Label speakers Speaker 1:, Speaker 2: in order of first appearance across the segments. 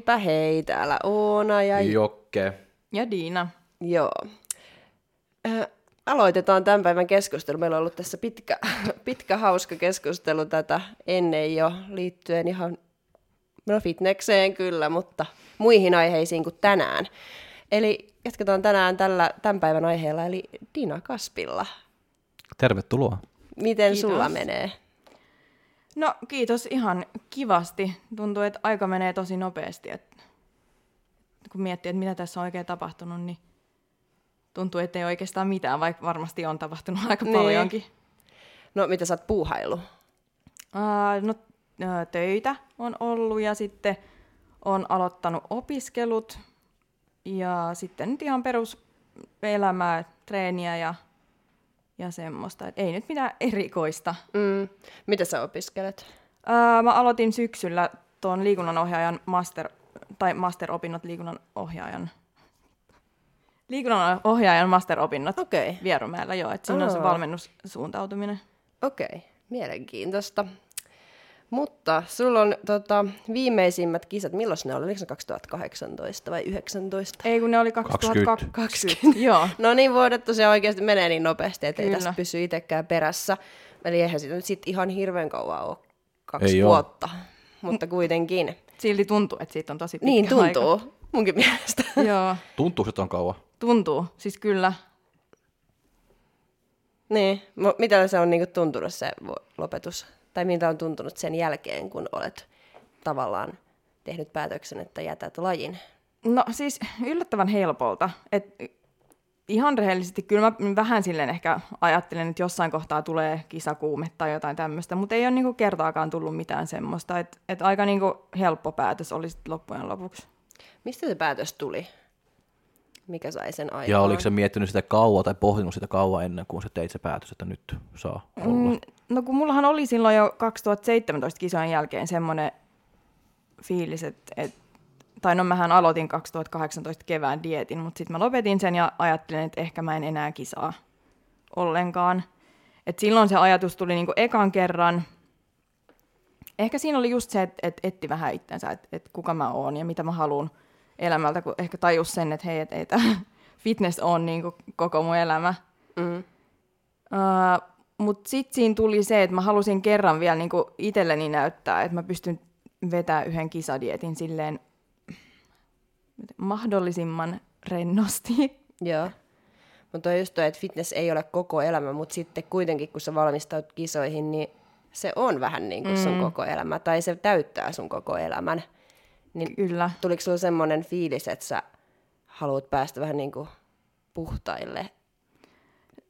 Speaker 1: Heipä hei, täällä Oona ja...
Speaker 2: Jokke.
Speaker 3: Ja Diina.
Speaker 1: Joo. Äh, aloitetaan tämän päivän keskustelu. Meillä on ollut tässä pitkä, pitkä hauska keskustelu tätä ennen jo liittyen ihan no fitnekseen kyllä, mutta muihin aiheisiin kuin tänään. Eli jatketaan tänään tällä, tämän päivän aiheella, eli Dina Kaspilla.
Speaker 2: Tervetuloa.
Speaker 1: Miten
Speaker 3: Kiitos.
Speaker 1: sulla menee?
Speaker 3: No kiitos ihan kivasti. Tuntuu, että aika menee tosi nopeasti. Et kun miettii, että mitä tässä on oikein tapahtunut, niin tuntuu, että ei oikeastaan mitään, vaikka varmasti on tapahtunut aika
Speaker 1: Niin.
Speaker 3: paljonkin.
Speaker 1: No, mitä sä oot puuhailu?
Speaker 3: Uh, no, töitä on ollut ja sitten on aloittanut opiskelut ja sitten nyt ihan peruselämää, treeniä ja, ja semmoista. Et ei nyt mitään erikoista.
Speaker 1: Mm. Mitä sä opiskelet?
Speaker 3: Uh, mä aloitin syksyllä tuon liikunnanohjaajan master, tai masteropinnot liikunnanohjaajan liikunnan ohjaajan masteropinnot
Speaker 1: Okei, okay.
Speaker 3: Vierumäellä, joo, että siinä on se valmennussuuntautuminen.
Speaker 1: okei. Okay. Mielenkiintoista. Mutta sulla on tota, viimeisimmät kisat, milloin ne oli? Oliko ne 2018 vai 19?
Speaker 3: Ei, kun ne oli 2020. joo.
Speaker 1: No niin, vuodet tosiaan oikeasti menee niin nopeasti, että ei tästä pysy itsekään perässä. Eli eihän siitä nyt sit ihan hirveän kauan ole, kaksi
Speaker 2: Ei
Speaker 1: vuotta. Mutta kuitenkin.
Speaker 3: Silti tuntuu, että siitä on tosi pitkä
Speaker 1: Niin tuntuu,
Speaker 3: Aika.
Speaker 1: munkin mielestä.
Speaker 3: Joo,
Speaker 2: Tuntuuko se on kauan?
Speaker 3: tuntuu. Siis kyllä.
Speaker 1: niin, mitä se on niinku tuntunut se lopetus? Tai miltä on tuntunut sen jälkeen, kun olet tavallaan tehnyt päätöksen, että jätät lajin?
Speaker 3: No siis yllättävän helpolta. Et ihan rehellisesti kyllä mä vähän silleen ehkä ajattelen, että jossain kohtaa tulee kisakuume tai jotain tämmöistä, mutta ei ole niinku kertaakaan tullut mitään semmoista. Että et aika niinku helppo päätös oli loppujen lopuksi.
Speaker 1: Mistä se päätös tuli? Mikä sai sen aikaan?
Speaker 2: Ja oliko se miettinyt sitä kauan tai pohtinut sitä kauan ennen kuin se teit se päätös, että nyt saa olla?
Speaker 3: Mm, no kun mullahan oli silloin jo 2017 kisojen jälkeen semmoinen fiilis, että, et, tai no mähän aloitin 2018 kevään dietin, mutta sitten mä lopetin sen ja ajattelin, että ehkä mä en enää kisaa ollenkaan. Et silloin se ajatus tuli niinku ekan kerran. Ehkä siinä oli just se, että et etti vähän itsensä, että et kuka mä oon ja mitä mä haluan elämältä, kun ehkä tajus sen, että hei, et ei tämä fitness on niinku koko mun elämä.
Speaker 1: Mm.
Speaker 3: Uh, Mutta sitten siinä tuli se, että mä halusin kerran vielä niinku itselleni näyttää, että mä pystyn vetämään yhden kisadietin silleen mahdollisimman rennosti.
Speaker 1: Joo. Mutta on just toi, että fitness ei ole koko elämä, mutta sitten kuitenkin kun sä valmistaut kisoihin, niin se on vähän niin kuin sun koko elämä, tai se täyttää sun koko elämän. Niin
Speaker 3: Kyllä.
Speaker 1: tuliko sulla semmoinen fiilis, että sä haluat päästä vähän niin kuin puhtaille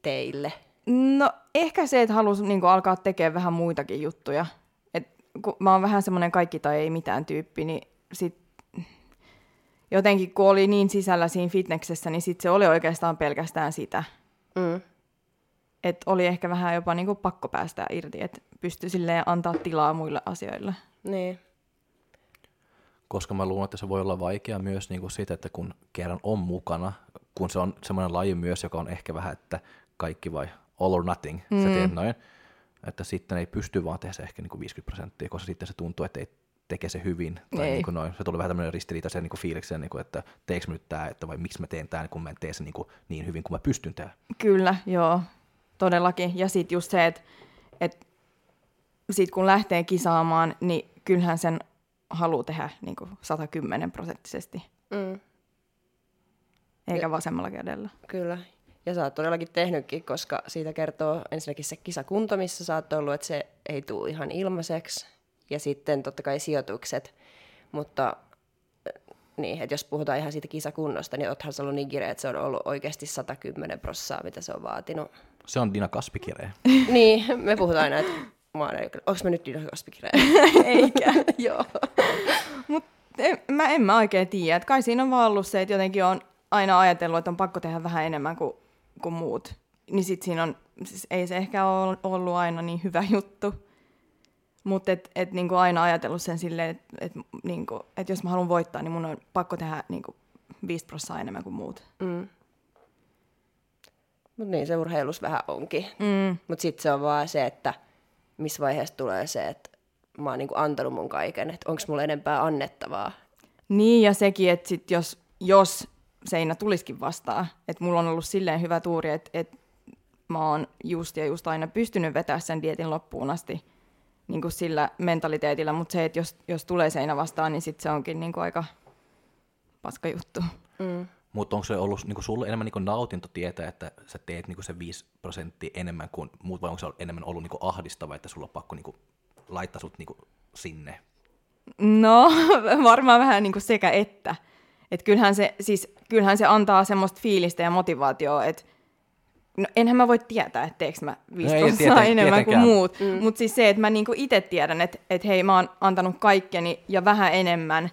Speaker 1: teille?
Speaker 3: No ehkä se, että halusi niinku alkaa tekemään vähän muitakin juttuja. Et kun mä oon vähän semmoinen kaikki tai ei mitään tyyppi, niin sit jotenkin kun oli niin sisällä siinä fitneksessä, niin sit se oli oikeastaan pelkästään sitä.
Speaker 1: Mm.
Speaker 3: Et oli ehkä vähän jopa niinku pakko päästä irti, että pystyi silleen antaa tilaa muille asioille.
Speaker 1: Niin.
Speaker 2: Koska mä luulen, että se voi olla vaikea myös niin kuin siitä, että kun kerran on mukana, kun se on semmoinen laji myös, joka on ehkä vähän, että kaikki vai all or nothing, mm. sä teet noin, että sitten ei pysty vaan tehdä se ehkä niin kuin 50 prosenttia, koska sitten se tuntuu, että ei tekee se hyvin. Tai
Speaker 3: Ei.
Speaker 2: niin kuin noin. Se tuli vähän tämmöinen ristiriitaisen niin fiilikseen, niin kuin, että teekö mä nyt tämä, että vai miksi mä teen tämän, kun mä en tee se niin, kuin niin hyvin kuin mä pystyn tehdä.
Speaker 3: Kyllä, joo, todellakin. Ja sitten just se, että et sit kun lähtee kisaamaan, niin kyllähän sen haluaa tehdä niin 110 prosenttisesti,
Speaker 1: Mm.
Speaker 3: eikä vasemmalla kädellä.
Speaker 1: Kyllä. Ja sä oot todellakin tehnytkin, koska siitä kertoo ensinnäkin se kisakunto, missä sä oot ollut, että se ei tule ihan ilmaiseksi. Ja sitten totta kai sijoitukset. Mutta äh, niin, että jos puhutaan ihan siitä kisakunnosta, niin oothan sä ollut niin kireä, että se on ollut oikeasti 110 prossaa, mitä se on vaatinut.
Speaker 2: Se on Dina Kaspikireen.
Speaker 1: niin, me puhutaan aina, että mä oon, onko mä nyt Dina Kaspikireä?
Speaker 3: Eikä.
Speaker 1: Joo.
Speaker 3: Mut en, mä en mä oikein tiedä. Et kai siinä on vaan ollut se, että jotenkin on aina ajatellut, että on pakko tehdä vähän enemmän kuin, kuin muut. Niin sit siinä on, siis ei se ehkä ole ollut aina niin hyvä juttu. Mutta et, et niinku aina ajatellut sen silleen, että et, niinku, et jos mä haluan voittaa, niin mun on pakko tehdä niinku 5 prosenttia enemmän kuin muut.
Speaker 1: Mm. Mutta niin se urheilus vähän onkin.
Speaker 3: Mm.
Speaker 1: Mutta sitten se on vaan se, että missä vaiheessa tulee se, että mä oon niinku antanut mun kaiken, että onko mulla enempää annettavaa.
Speaker 3: Niin, ja sekin, että sit jos, jos seinä tulisikin vastaan, että mulla on ollut silleen hyvä tuuri, että, että mä oon just ja just aina pystynyt vetämään sen dietin loppuun asti niin kuin sillä mentaliteetillä, mutta se, että jos, jos tulee seinä vastaan, niin sit se onkin niin kuin aika paska juttu.
Speaker 1: Mm.
Speaker 2: Mutta onko se ollut niinku sulle enemmän niinku nautinto tietää, että sä teet niinku se 5 prosenttia enemmän kuin muut, vai onko se enemmän ollut niinku ahdistava, että sulla on pakko niinku laittaa sut niinku sinne?
Speaker 3: No, varmaan vähän niin kuin sekä että. Et kyllähän, se, siis, kyllähän se antaa semmoista fiilistä ja motivaatioa, että no, enhän mä voi tietää, että teekö mä 5
Speaker 2: No
Speaker 3: prosenttia enemmän kuin
Speaker 2: tietenkään.
Speaker 3: muut. Mm. Mutta siis se, että mä niinku itse tiedän, että, että hei, mä oon antanut kaikkeni ja vähän enemmän,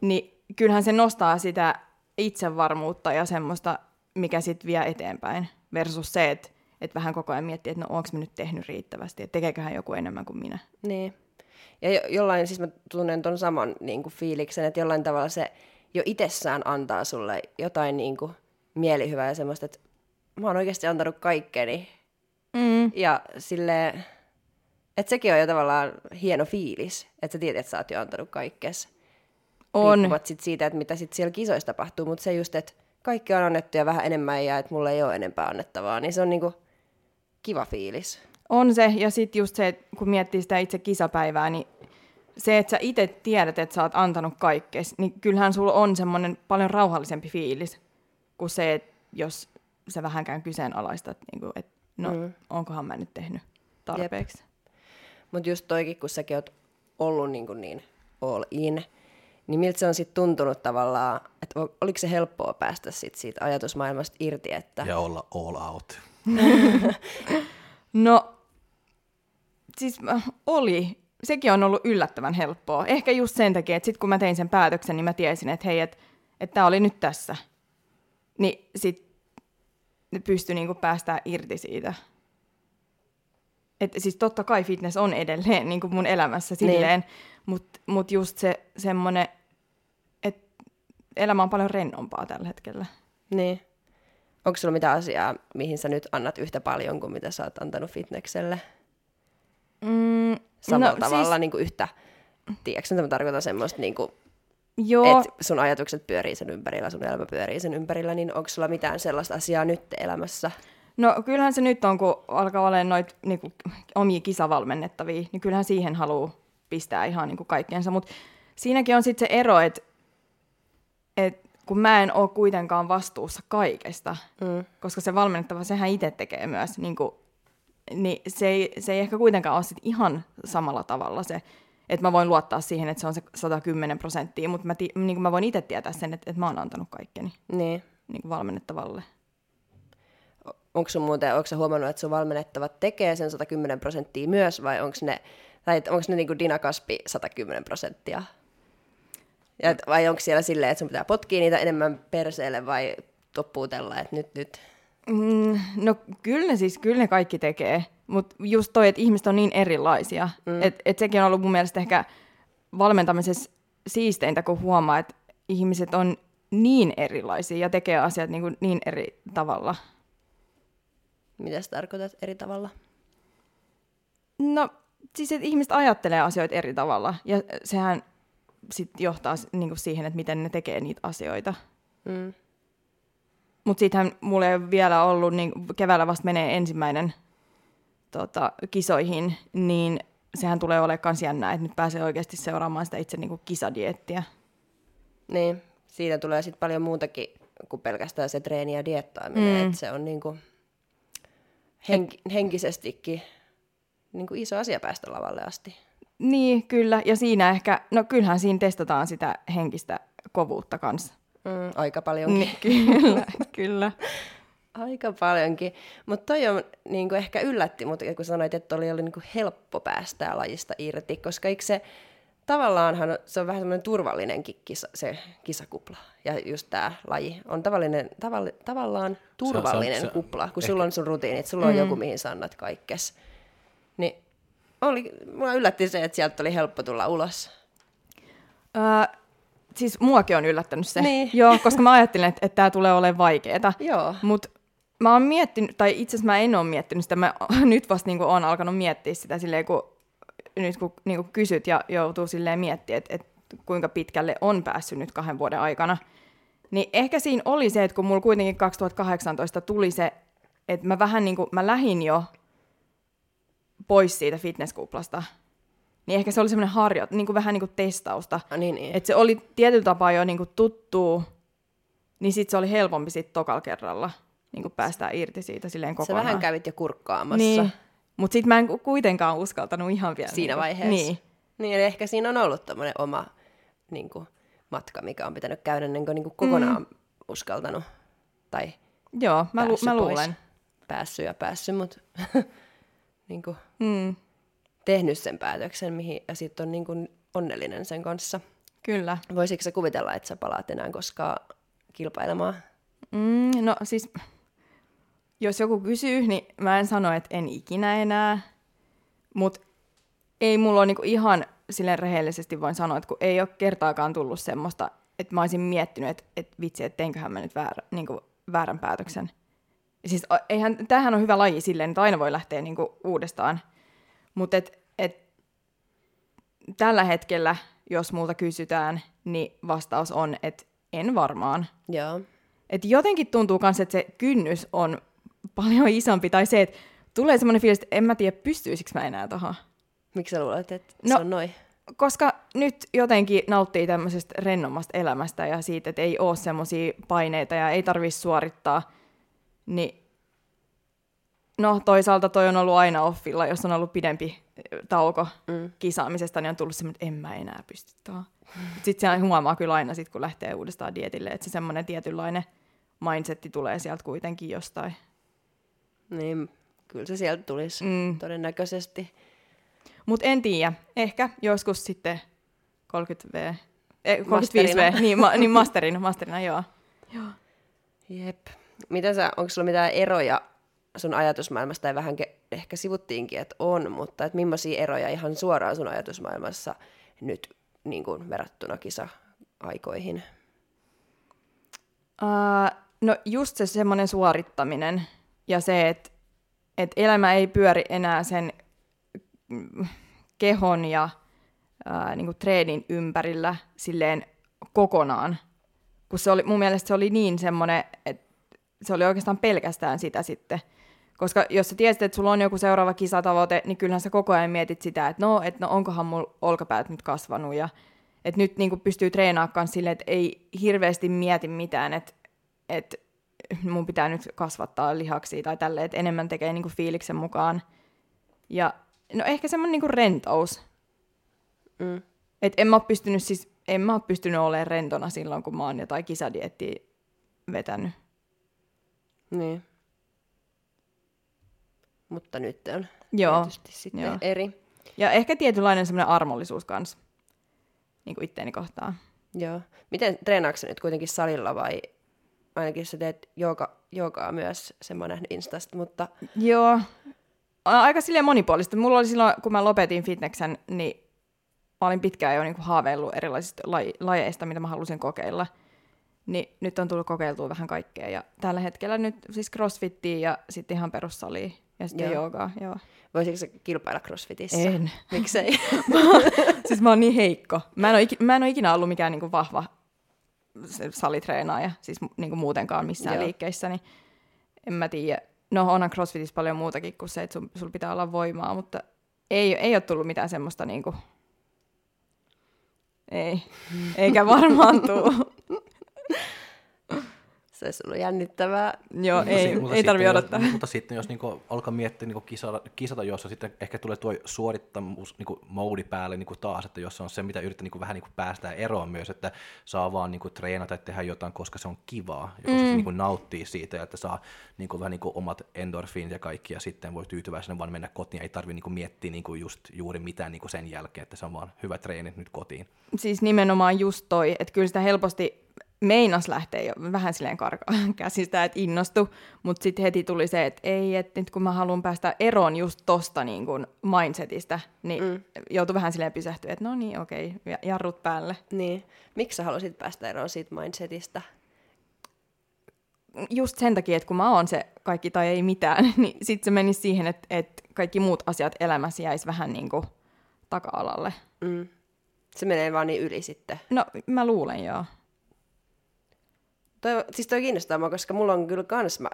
Speaker 3: niin kyllähän se nostaa sitä itsevarmuutta ja semmoista, mikä sitten vie eteenpäin. Versus se, että, että vähän koko ajan miettii, että no onko mä nyt tehnyt riittävästi, että tekeeköhän joku enemmän kuin minä.
Speaker 1: Niin. Ja jo, jollain, siis mä tunnen ton saman niin kuin fiiliksen, että jollain tavalla se jo itsessään antaa sulle jotain niin kuin mielihyvää ja semmoista, että mä oon oikeasti antanut kaikkeni.
Speaker 3: Mm.
Speaker 1: Ja sille että sekin on jo tavallaan hieno fiilis, että sä tiedät, että sä oot jo antanut kaikkes.
Speaker 3: On.
Speaker 1: Riippumatta sit siitä, että mitä sit siellä kisoissa tapahtuu, mutta se just, että kaikki on annettu ja vähän enemmän ja että mulla ei ole enempää annettavaa, niin se on niinku kiva fiilis.
Speaker 3: On se, ja sitten just se, kun miettii sitä itse kisapäivää, niin se, että sä itse tiedät, että sä oot antanut kaikkes, niin kyllähän sulla on semmoinen paljon rauhallisempi fiilis kuin se, että jos sä vähänkään kyseenalaistat, niin kuin, että no, mm. onkohan mä nyt tehnyt tarpeeksi.
Speaker 1: Mutta just toikin, kun säkin oot ollut niin, kuin niin all in, niin miltä se on sitten tuntunut tavallaan, että oliko se helppoa päästä sit siitä ajatusmaailmasta irti, että
Speaker 2: Ja olla all out.
Speaker 3: No, siis äh, oli. Sekin on ollut yllättävän helppoa. Ehkä just sen takia, että sitten kun mä tein sen päätöksen, niin mä tiesin, että hei, että et tämä oli nyt tässä. Niin sit pystyi niinku päästään irti siitä. Et siis totta kai fitness on edelleen niinku mun elämässä silleen, mutta mut just se semmoinen, elämä on paljon rennompaa tällä hetkellä.
Speaker 1: niin. Onko sulla mitään asiaa, mihin sä nyt annat yhtä paljon kuin mitä sä oot antanut fitnekselle?
Speaker 3: Mm,
Speaker 1: Samalla
Speaker 3: no,
Speaker 1: tavalla
Speaker 3: siis,
Speaker 1: niin kuin yhtä, tiedätkö mitä mä tarkoitan semmoista, niin kuin,
Speaker 3: joo,
Speaker 1: että sun ajatukset pyörii sen ympärillä, sun elämä pyörii sen ympärillä, niin onko sulla mitään sellaista asiaa nyt elämässä?
Speaker 3: No kyllähän se nyt on, kun alkaa olemaan noita niinku, omia kisavalmennettavia, niin kyllähän siihen haluaa pistää ihan niinku, kaikkensa. Mutta siinäkin on sitten se ero, että et, kun mä en ole kuitenkaan vastuussa kaikesta,
Speaker 1: Mm.
Speaker 3: koska se valmennettava, sehän itse tekee myös, niinku, niin se ei, se ei ehkä kuitenkaan ole sit ihan samalla tavalla se, että mä voin luottaa siihen, että se on se 110 prosenttia, mutta mä, ti, niin mä voin itse tietää sen, että, että mä oon antanut kaikkeni
Speaker 1: Niin.
Speaker 3: niin valmennettavalle.
Speaker 1: Onko sun muuten, onko sä huomannut, että sun valmennettavat tekee sen 110 prosenttia myös, vai onko ne, tai onko ne niinku Dina Kaspi 110 prosenttia? Ja, vai onko siellä silleen, että sun pitää potkia niitä enemmän perseelle vai toppuutella, että nyt, nyt.
Speaker 3: Mm, no kyllä ne siis, kyllä ne kaikki tekee, mutta just toi, että ihmiset on niin erilaisia, mm. että et sekin on ollut mun mielestä ehkä valmentamisessa siisteintä, kun huomaa, että ihmiset on niin erilaisia ja tekee asiat niin, kuin niin eri tavalla.
Speaker 1: Mitä sä tarkoitat eri tavalla?
Speaker 3: No siis, että ihmiset ajattelee asioita eri tavalla ja sehän sitten johtaa niin kuin siihen, että miten ne tekee niitä asioita.
Speaker 1: Mm.
Speaker 3: Mutta sittenhän mulla ei ole vielä ollut, niin keväällä vasta menee ensimmäinen tota, kisoihin, niin sehän tulee olemaan kans jännää, että nyt pääsee oikeasti seuraamaan sitä itse niin kuin kisadiettiä.
Speaker 1: Niin, siitä tulee sitten paljon muutakin kuin pelkästään se treeni ja diettaaminen,
Speaker 3: Mm.
Speaker 1: että se on niinku henk- henkisestikin niinku iso asia päästä lavalle asti.
Speaker 3: Niin, kyllä. Ja siinä ehkä, no kyllähän siinä testataan sitä henkistä kovuutta kanssa.
Speaker 1: Mm, aika paljonkin.
Speaker 3: Niin, kyllä, kyllä.
Speaker 1: Aika paljonkin. Mutta toi on niinku ehkä yllätti mut, kun sanoit, että oli, oli niinku helppo päästää lajista irti, koska eikö se tavallaanhan se on vähän semmoinen turvallinenkin kisa, se kisakupla. Ja just tämä laji on tavallinen, tavalli, tavallaan turvallinen
Speaker 2: se- se-
Speaker 1: kupla, kun
Speaker 2: ehkä-
Speaker 1: sulla on sun rutiinit, sulla on joku, mihin sä annat kaikkes. Oli, mua yllätti se, että sieltä oli helppo tulla ulos.
Speaker 3: Öö, siis muakin on yllättänyt se.
Speaker 1: Niin.
Speaker 3: Joo, koska mä ajattelin, että, että tämä tulee olemaan vaikeeta.
Speaker 1: Joo.
Speaker 3: Mutta mä oon miettinyt, tai itse asiassa mä en ole miettinyt sitä, mä nyt vasta niinku oon alkanut miettiä sitä silleen, kun nyt kun niinku kysyt ja joutuu silleen miettimään, että, että kuinka pitkälle on päässyt nyt kahden vuoden aikana. Niin ehkä siinä oli se, että kun mulla kuitenkin 2018 tuli se, että mä vähän niin kuin, mä lähin jo pois siitä fitnesskuplasta, niin ehkä se oli semmoinen harjo, niin kuin vähän niin kuin testausta.
Speaker 1: Ah, niin, niin.
Speaker 3: Että se oli tietyllä tapaa jo niin kuin tuttuu, niin sitten se oli helpompi sitten tokalla kerralla niin kuin päästään irti siitä silleen
Speaker 1: Sä
Speaker 3: kokonaan.
Speaker 1: vähän kävit jo kurkkaamassa.
Speaker 3: Niin, mutta sitten mä en ku- kuitenkaan uskaltanut ihan vielä.
Speaker 1: Siinä
Speaker 3: niinku-
Speaker 1: vaiheessa.
Speaker 3: Niin,
Speaker 1: Niin, eli ehkä siinä on ollut tämmöinen oma niin kuin, matka, mikä on pitänyt käydä niin kuin, niin kuin kokonaan mm. uskaltanut. Tai
Speaker 3: joo, mä, lu-
Speaker 1: päässyt
Speaker 3: mä
Speaker 1: pois.
Speaker 3: luulen.
Speaker 1: Päässyt ja päässyt, mutta niin kuin,
Speaker 3: Mm,
Speaker 1: tehnyt sen päätöksen, mihin, ja sitten on niin kuin, onnellinen sen kanssa.
Speaker 3: kyllä.
Speaker 1: Voisitko sä kuvitella, että sä palaat enää koskaan kilpailemaan?
Speaker 3: Mm, no siis, jos joku kysyy, niin mä en sano, että en ikinä enää. Mutta ei mulla ole niinku ihan silleen rehellisesti voin sanoa, että kun ei ole kertaakaan tullut semmoista, että mä olisin miettinyt, että, että vitsi, että teinköhän mä nyt väärä, niinku väärän päätöksen. Siis eihän, tämähän on hyvä laji silleen, että aina voi lähteä niinku uudestaan. Mutta et, et, tällä hetkellä, jos multa kysytään, niin vastaus on, että en varmaan.
Speaker 1: Joo.
Speaker 3: Et jotenkin tuntuu myös, että se kynnys on paljon isompi, tai se, että tulee semmoinen fiilis, että en mä tiedä, pystyisikö mä enää tuohon.
Speaker 1: Miksi sä luulet, että
Speaker 3: No-
Speaker 1: se on noin?
Speaker 3: Koska nyt jotenkin nauttii tämmöisestä rennommasta elämästä ja siitä, että ei ole semmoisia paineita ja ei tarvitse suorittaa, niin no toisaalta toi on ollut aina offilla, jos on ollut pidempi eh, tauko
Speaker 1: Mm.
Speaker 3: kisaamisesta, niin on tullut semmoinen, että en mä enää pysty tuohon. Sitten se huomaa kyllä aina, sit, kun lähtee uudestaan dietille, että se semmoinen tietynlainen mindsetti tulee sieltä kuitenkin jostain.
Speaker 1: Niin, kyllä se sieltä tulisi
Speaker 3: Mm.
Speaker 1: todennäköisesti.
Speaker 3: Mutta en tiedä, ehkä joskus sitten 30V, eh, 35V,
Speaker 1: Masterina.
Speaker 3: niin, ma, niin masterina, masterina, joo.
Speaker 1: Jep. Mitä sä, onko sulla mitään eroja sun ajatusmaailmasta, tai vähän ke- ehkä sivuttiinkin, että on, mutta että millaisia eroja ihan suoraan sun ajatusmaailmassa nyt niin kuin verrattuna kisa-aikoihin?
Speaker 3: Uh, no just se semmoinen suorittaminen ja se, että et elämä ei pyöri enää sen mm, kehon ja uh, niinku treenin ympärillä silleen kokonaan. Kun se oli, mun mielestä se oli niin semmoinen, että se oli oikeastaan pelkästään sitä sitten. Koska jos sä tiesit, että sulla on joku seuraava kisatavoite, niin kyllähän sä koko ajan mietit sitä, että no, että no onkohan mulla olkapäät nyt kasvanut ja että nyt niin kuin pystyy treenaamaan silleen, että ei hirveästi mieti mitään, että, että mun pitää nyt kasvattaa lihaksia tai tälleen, että enemmän tekee niin kuin fiiliksen mukaan. Ja no ehkä semmoinen niin kuin rentous.
Speaker 1: Mm.
Speaker 3: Että en mä ole pystynyt siis, en mä ole pystynyt olemaan rentona silloin, kun mä oon jotain kisadiettiä vetänyt.
Speaker 1: Niin. Mutta nyt on
Speaker 3: Joo.
Speaker 1: tietysti sitten
Speaker 3: joo.
Speaker 1: eri.
Speaker 3: Ja ehkä tietynlainen semmoinen armollisuus kanssa, niin kuin itteeni kohtaan.
Speaker 1: Joo. Miten treenaatko nyt kuitenkin salilla vai ainakin sä teet jooga, joogaa myös, sen mä nähnyt Instasta, mutta
Speaker 3: Joo, aika silleen monipuolista. Mulla oli silloin, kun mä lopetin fitneksen, niin mä olin pitkään jo niinku haaveillut erilaisista lajeista, mitä mä halusin kokeilla. Niin nyt on tullut kokeiltua vähän kaikkea. Ja tällä hetkellä nyt siis crossfittiä ja sitten ihan perussalia ja sitten
Speaker 1: Joo.
Speaker 3: joogaa. Joo.
Speaker 1: voisitko sä kilpailla crossfitissä?
Speaker 3: En.
Speaker 1: Miksei?
Speaker 3: siis mä oon niin heikko. Mä en ole, ikinä, mä en ole ikinä ollut mikään niinku vahva salitreenaaja, siis niinku muutenkaan missään
Speaker 1: Joo.
Speaker 3: liikkeissä, niin en mä tiedä. No onhan CrossFitissä paljon muutakin kuin se, että sun, sulla pitää olla voimaa, mutta ei, ei ole tullut mitään semmoista niinku... Ei. Eikä varmaan tuu.
Speaker 1: Se olisi ollut jännittävää.
Speaker 3: Joo,
Speaker 2: Mutta
Speaker 3: ei,
Speaker 2: mutta
Speaker 3: ei
Speaker 2: sitten
Speaker 3: tarvi
Speaker 2: jos-
Speaker 3: odottaa.
Speaker 2: Mutta sitten jos niinku alkaa miettiä niinku kisata, kisata, jossa sitten ehkä tulee tuo suorittamus niinku moodi päälle niinku taas, että jos on se, mitä yrittää niinku vähän niinku päästää eroon myös, että saa vaan niinku treenata ja tehdä jotain, koska se on kivaa, ja koska se niinku nauttii siitä, ja että saa niinku vähän niinku omat endorfiinit ja kaikki, ja sitten voi tyytyväisenä vaan mennä kotiin, ei tarvitse niinku miettiä niinku just juuri mitään niinku sen jälkeen, että se on vaan hyvä treeni nyt kotiin.
Speaker 3: siis nimenomaan just toi, että kyllä sitä helposti meinas lähtee jo vähän silleen karkaa käsistä, että innostu, mutta sitten heti tuli se, että ei, että nyt kun mä haluan päästä eroon just tosta niin kuin mindsetistä, niin mm. joutui vähän silleen pysähtyä, että no niin, okei, ja- jarrut päälle.
Speaker 1: Niin. Miksi sä halusit päästä eroon siitä mindsetistä?
Speaker 3: Just sen takia, että kun mä oon se kaikki tai ei mitään, niin sitten se meni siihen, että, että kaikki muut asiat elämässä jäisi vähän niin kuin taka-alalle.
Speaker 1: Mm. Se menee vaan niin yli sitten.
Speaker 3: No, mä luulen joo.
Speaker 1: Toi, siis toi kiinnostaa mua, koska mulla on kyllä kans, mä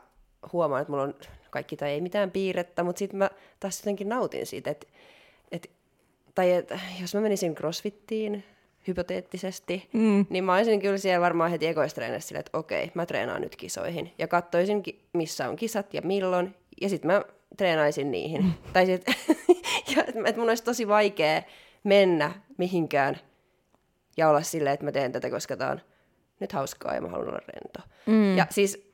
Speaker 1: huomaan, että mulla on kaikki tai ei mitään piirrettä, mutta sitten mä taas jotenkin nautin siitä, että, että tai että jos mä menisin crossfittiin hypoteettisesti, mm. niin mä olisin kyllä siellä varmaan heti ekoistreenessä silleen, että okei, mä treenaan nyt kisoihin. Ja katsoisin, missä on kisat ja milloin, ja sitten mä treenaisin niihin. Mm. Tai sit, ja että mun olisi tosi vaikea mennä mihinkään ja olla silleen, että mä teen tätä, koska tää on nyt hauskaa ja mä haluan olla rento. Mm. Ja siis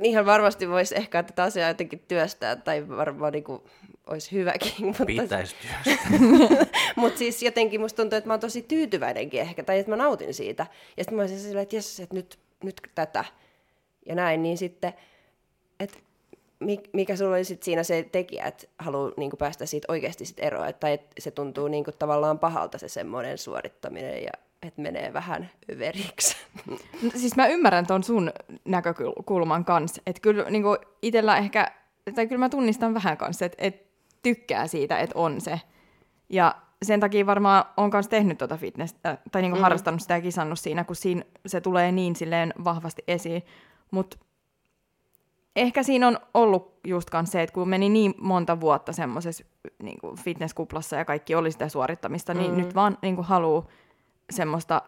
Speaker 1: niinhän varmasti voisi ehkä tätä asiaa jotenkin työstää, tai varmaan niin kuin, olisi hyväkin. Mutta...
Speaker 2: Pitäisi työstää.
Speaker 1: mutta siis jotenkin musta tuntuu, että mä oon tosi tyytyväinenkin ehkä, tai että mä nautin siitä. Ja sitten mä olisin silleen, että jes, että nyt, nyt tätä. Ja näin, niin sitten, että mikä sulla oli sit siinä se tekijä, että haluaa niinku päästä siitä oikeasti sit eroon, tai että se tuntuu niinku tavallaan pahalta se semmoinen suorittaminen ja että menee vähän överiksi.
Speaker 3: No, siis mä ymmärrän ton sun näkökulman kanssa, että kyllä niinku itsellä ehkä, tai kyllä mä tunnistan vähän kanssa, että et tykkää siitä, että on se. Ja sen takia varmaan on myös tehnyt tuota fitness, äh, tai niinku mm. harrastanut sitä ja kisannut siinä, kun siinä se tulee niin silleen vahvasti esiin. Mutta ehkä siinä on ollut just se, että kun meni niin monta vuotta semmoisessa niin fitnesskuplassa ja kaikki oli sitä suorittamista, niin mm. nyt vaan niin haluaa semmoista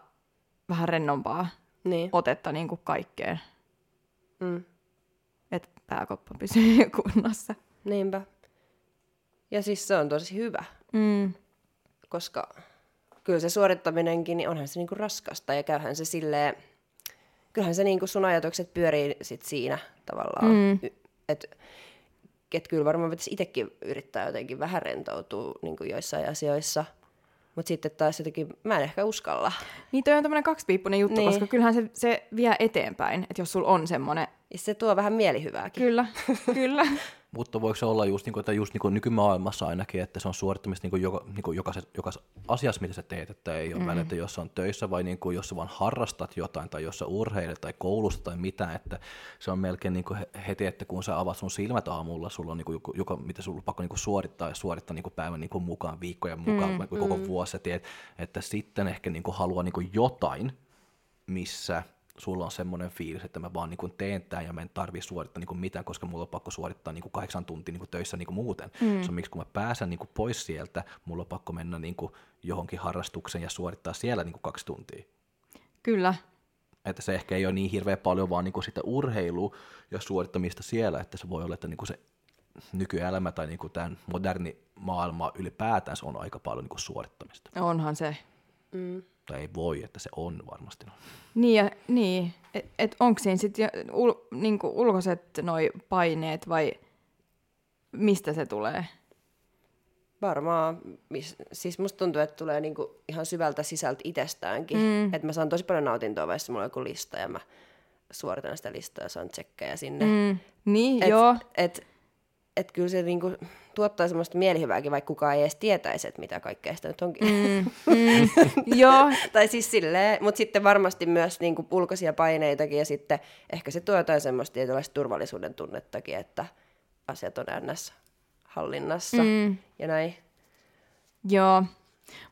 Speaker 3: vähän rennompaa niin. otetta niin kuin kaikkeen. Mm. Että pääkoppa pysyy kunnossa.
Speaker 1: Niinpä. Ja siis se on tosi hyvä. Mm. Koska kyllä se suorittaminenkin, niin onhan se niinku raskasta ja käyhän se silleen, kyllähän se niinku sun ajatukset pyörii sit siinä tavallaan. Mm. Että et kyllä varmaan pitäisi itsekin yrittää jotenkin vähän rentoutua niin joissain asioissa – mutta sitten taas jotenkin, mä en ehkä uskalla.
Speaker 3: Niin toi on tämmöinen kaksipiippunen juttu, niin. koska kyllähän se, se vie eteenpäin, että jos sulla on semmoinen...
Speaker 1: Se tuo vähän mielihyvääkin.
Speaker 3: Kyllä, kyllä.
Speaker 2: Mutta voiko se olla just, niin kuin, että just niin kuin nykymaailmassa ainakin, että se on suorittamista niin kuin joka, niin kuin jokaisessa, jokaisessa asiassa, mitä sä teet, että ei ole mm. väliä, että jos on töissä vai niin kuin, jos sä vaan harrastat jotain tai jos sä urheilet tai koulusta tai mitä, että se on melkein niin kuin heti, että kun sä avaat sun silmät aamulla, sulla on niin kuin, joka, mitä sulla on pakko niin kuin suorittaa ja suorittaa niin kuin päivän niin kuin mukaan, viikkojen mukaan, mm. koko mm. vuosi, että, että sitten ehkä niin kuin haluaa niin kuin jotain, missä sulla on semmoinen fiilis, että mä vaan niin teen tämän ja mä en tarvii suorittaa niin mitään, koska mulla on pakko suorittaa niin kahdeksan tuntia niin töissä niin muuten. Mm. Se on miksi kun mä pääsen niin pois sieltä, mulla on pakko mennä niin johonkin harrastukseen ja suorittaa siellä niin kaksi tuntia.
Speaker 3: Kyllä.
Speaker 2: Että se ehkä ei ole niin hirveän paljon vaan niin sitä urheilua ja suorittamista siellä, että se voi olla, että niin se nykyelämä tai niin tämän moderni maailma ylipäätään se on aika paljon niin suorittamista.
Speaker 3: Onhan se.
Speaker 2: Mm tai ei voi, että se on varmasti.
Speaker 3: Niin, ja, niin. että et onko siinä sitten ul, niinku ulkoiset noi paineet vai mistä se tulee?
Speaker 1: Varmaan. Siis musta tuntuu, että tulee niinku ihan syvältä sisältä itsestäänkin. Mm. Että mä saan tosi paljon nautintoa, vaikka mulla on joku lista ja mä suoritan sitä listaa ja saan tsekkejä sinne.
Speaker 3: Mm. Niin, et, joo.
Speaker 1: Et, et kyllä se niinku tuottaa semmoista mielihyvääkin, vaikka kukaan ei edes tietäisi, että mitä kaikkea sitä nyt onkin. Mm, mm,
Speaker 3: joo.
Speaker 1: tai siis silleen, mutta sitten varmasti myös niinku ulkoisia paineitakin ja sitten ehkä se tuo jotain semmoista tietynlaista turvallisuuden tunnettakin, että asiat on ns. hallinnassa mm. ja näin.
Speaker 3: Joo,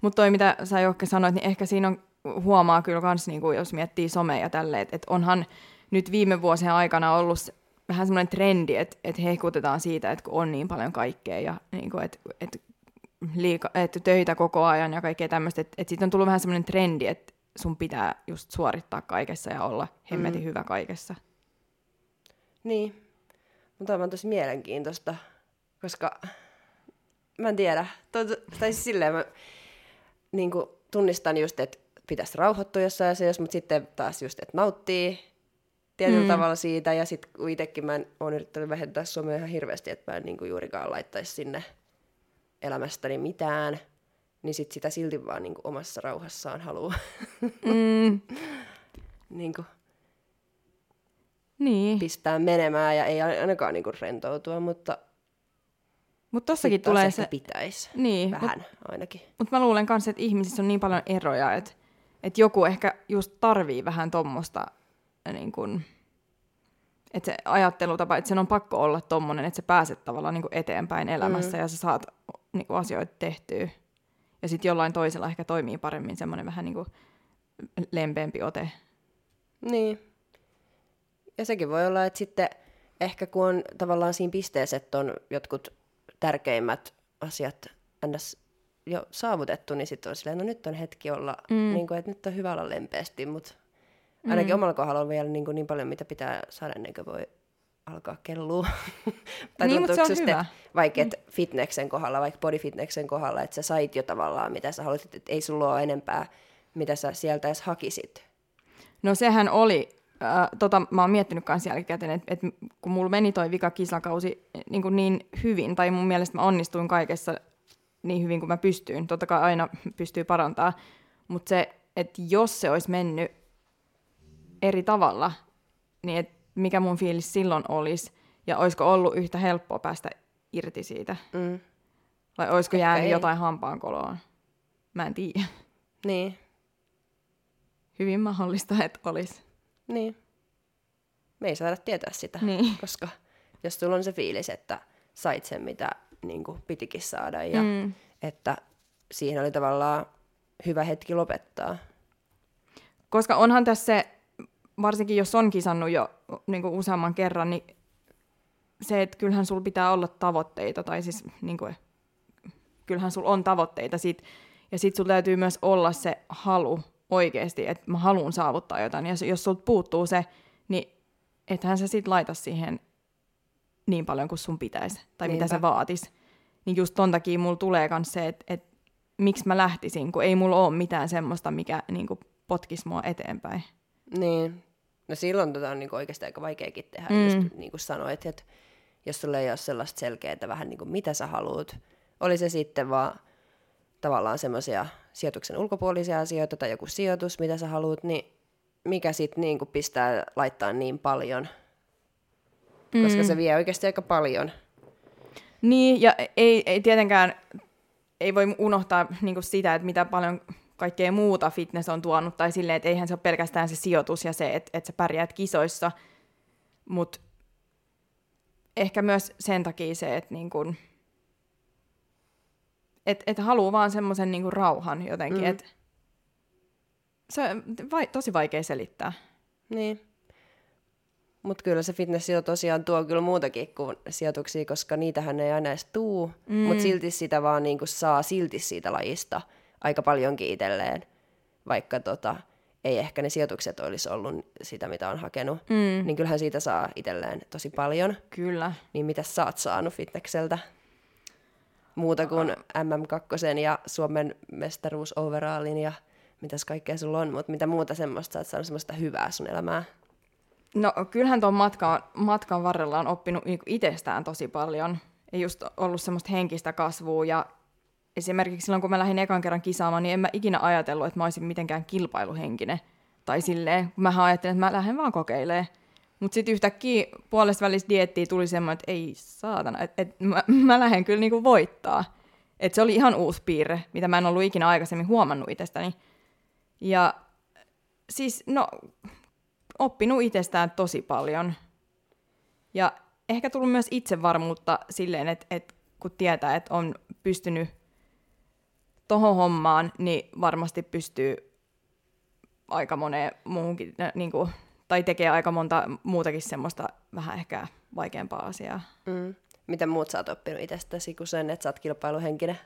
Speaker 3: mutta toi mitä sä Jokke sanoit, niin ehkä siinä on, huomaa kyllä kans, niin kuin jos miettii somea ja tälleen, että et onhan nyt viime vuosien aikana ollut vähän semmoinen trendi, että, että hehkutetaan siitä, että kun on niin paljon kaikkea ja niin kuin, että, että, liika, että töitä koko ajan ja kaikkea tämmöistä, että, että siitä on tullut vähän semmoinen trendi, että sun pitää just suorittaa kaikessa ja olla hemmetin mm. hyvä kaikessa.
Speaker 1: Niin, mutta on tosi mielenkiintoista, koska mä en tiedä, tai siis silleen mä niin kuin, tunnistan just, että pitäisi rauhoittua jossain asiassa, mutta sitten taas just, että nauttii tietyllä mm. tavalla siitä. Ja sitten kun itsekin mä oon yrittänyt vähentää somea ihan hirveästi, että mä en niin kuin juurikaan laittaisi sinne elämästäni mitään, niin sit sitä silti vaan niin kuin omassa rauhassaan haluaa mm. niin kuin
Speaker 3: niin.
Speaker 1: pistää menemään ja ei ainakaan niin kuin rentoutua, mutta
Speaker 3: mutta tossakin tulee se...
Speaker 1: pitäisi.
Speaker 3: Niin,
Speaker 1: Vähän mut, ainakin.
Speaker 3: Mutta mä luulen myös, että ihmisissä on niin paljon eroja, että et joku ehkä just tarvii vähän tuommoista niin kuin, että se ajattelutapa, että sen on pakko olla tommonen, että sä pääset tavallaan niin kuin eteenpäin elämässä mm. ja sä saat niin kuin asioita tehtyä. Ja sitten jollain toisella ehkä toimii paremmin semmoinen vähän niin kuin lempeämpi ote.
Speaker 1: Niin. Ja sekin voi olla, että sitten ehkä kun on tavallaan siinä pisteessä, että on jotkut tärkeimmät asiat ns. jo saavutettu, niin sitten on silleen, no nyt on hetki olla, mm. niin kuin, että nyt on hyvä olla lempeästi, mutta ainakin mm. omalla kohdalla on vielä niin, kuin niin paljon, mitä pitää saada ennen kuin voi alkaa kellua. tai
Speaker 3: Niin, mut se on hyvä.
Speaker 1: Vaikka et fitneksen kohdalla, vaikka bodyfitneksen kohdalla, että sä sait jo tavallaan, mitä sä halusit, että ei sulla ole enempää, mitä sä sieltä edes hakisit.
Speaker 3: No sehän oli, äh, tota, mä oon miettinyt kanssa jälkikäteen, että et kun mulla meni toi vika kisakausi niin, kuin niin hyvin, tai mun mielestä mä onnistuin kaikessa niin hyvin kuin mä pystyin, totta kai aina pystyy parantaa, mutta se, että jos se olisi mennyt eri tavalla, niin et mikä mun fiilis silloin olisi, ja olisiko ollut yhtä helppoa päästä irti siitä,
Speaker 1: Mm.
Speaker 3: vai olisiko
Speaker 1: Ehkä
Speaker 3: jäänyt
Speaker 1: ei.
Speaker 3: jotain hampaankoloon. Mä en tiedä.
Speaker 1: Niin,
Speaker 3: Hyvin mahdollista, että olisi.
Speaker 1: niin. Me ei saada tietää sitä,
Speaker 3: Niin.
Speaker 1: koska jos sulla on se fiilis, että sait sen, mitä niin kuin pitikin saada, ja
Speaker 3: Mm.
Speaker 1: että siihen oli tavallaan hyvä hetki lopettaa.
Speaker 3: Koska onhan tässä se, varsinkin jos on kisannut jo niin kuin useamman kerran, niin se, että kyllähän sulla pitää olla tavoitteita, tai siis niin kuin, kyllähän sulla on tavoitteita sit, ja sit sulla täytyy myös olla se halu oikeasti, että mä haluan saavuttaa jotain, ja jos sulta puuttuu se, niin ethän sä sit laita siihen niin paljon kuin sun pitäisi, tai mitä
Speaker 1: Niinpä.
Speaker 3: se vaatis. Niin just ton takia mulla tulee myös se, että, että miksi mä lähtisin, kun ei mulla ole mitään semmoista, mikä niin kuin potkisi mua eteenpäin.
Speaker 1: Niin. No silloin tota on niinku oikeasti aika vaikeakin tehdä,
Speaker 3: Mm.
Speaker 1: mm. just niin kuin sanoit, että jos sulla ei ole sellaista selkeää vähän niin kuin mitä sä haluat, oli se sitten vaan tavallaan semmoisia sijoituksen ulkopuolisia asioita tai joku sijoitus, mitä sä haluat, niin mikä sitten niin kuin pistää laittaa niin paljon, koska
Speaker 3: Mm.
Speaker 1: se vie oikeasti aika paljon.
Speaker 3: Niin, ja ei, ei tietenkään, ei voi unohtaa niin sitä, että mitä paljon kaikkea muuta fitness on tuonut, tai silleen, että eihän se ole pelkästään se sijoitus ja se, että, että sä pärjäät kisoissa, mutta ehkä myös sen takia se, että niin kun, et, et haluaa vaan semmoisen niin rauhan jotenkin,
Speaker 1: Mm.
Speaker 3: että se on vai, tosi vaikea selittää.
Speaker 1: Niin. Mutta kyllä se fitness jo tosiaan tuo kyllä muutakin kuin sijoituksia, koska niitähän ei aina edes tuu, mm. mutta silti sitä vaan niinku saa silti siitä lajista aika paljonkin itselleen, vaikka tota, ei ehkä ne sijoitukset olisi ollut sitä, mitä on hakenut,
Speaker 3: Mm.
Speaker 1: niin kyllähän siitä saa itselleen tosi paljon.
Speaker 3: Kyllä.
Speaker 1: Niin mitä sä oot saanut fitnekseltä? Muuta kuin MM2 ja Suomen mestaruus overallin ja mitäs kaikkea sulla on, mutta mitä muuta semmoista sä oot saanut semmoista hyvää sun elämää?
Speaker 3: No kyllähän tuon matkan, matkan varrella on oppinut niinku itsestään tosi paljon. Ja just ollut semmoista henkistä kasvua ja esimerkiksi silloin kun mä lähdin ekan kerran kisaamaan, niin en mä ikinä ajatellut, että mä olisin mitenkään kilpailuhenkinen. Tai silleen, kun mähän ajattelin, että mä lähden vaan kokeilemaan. Mutta sitten yhtäkkiä puolesta välissä diettiä tuli semmoinen, että ei saatana, että et mä, mä lähden kyllä niinku voittaa. Et se oli ihan uusi piirre, mitä mä en ollut ikinä aikaisemmin huomannut itsestäni. Ja siis, no, oppinut itsestään tosi paljon. Ja ehkä tullut myös itsevarmuutta silleen, että, että kun tietää, että on pystynyt tohon hommaan, niin varmasti pystyy aika moneen muuhunkin, äh, niin kuin, tai tekee aika monta muutakin semmoista vähän ehkä vaikeampaa asiaa.
Speaker 1: Mm. Mitä muut sä oot oppinut itsestäsi kuin sen, että sä oot kilpailuhenkinen?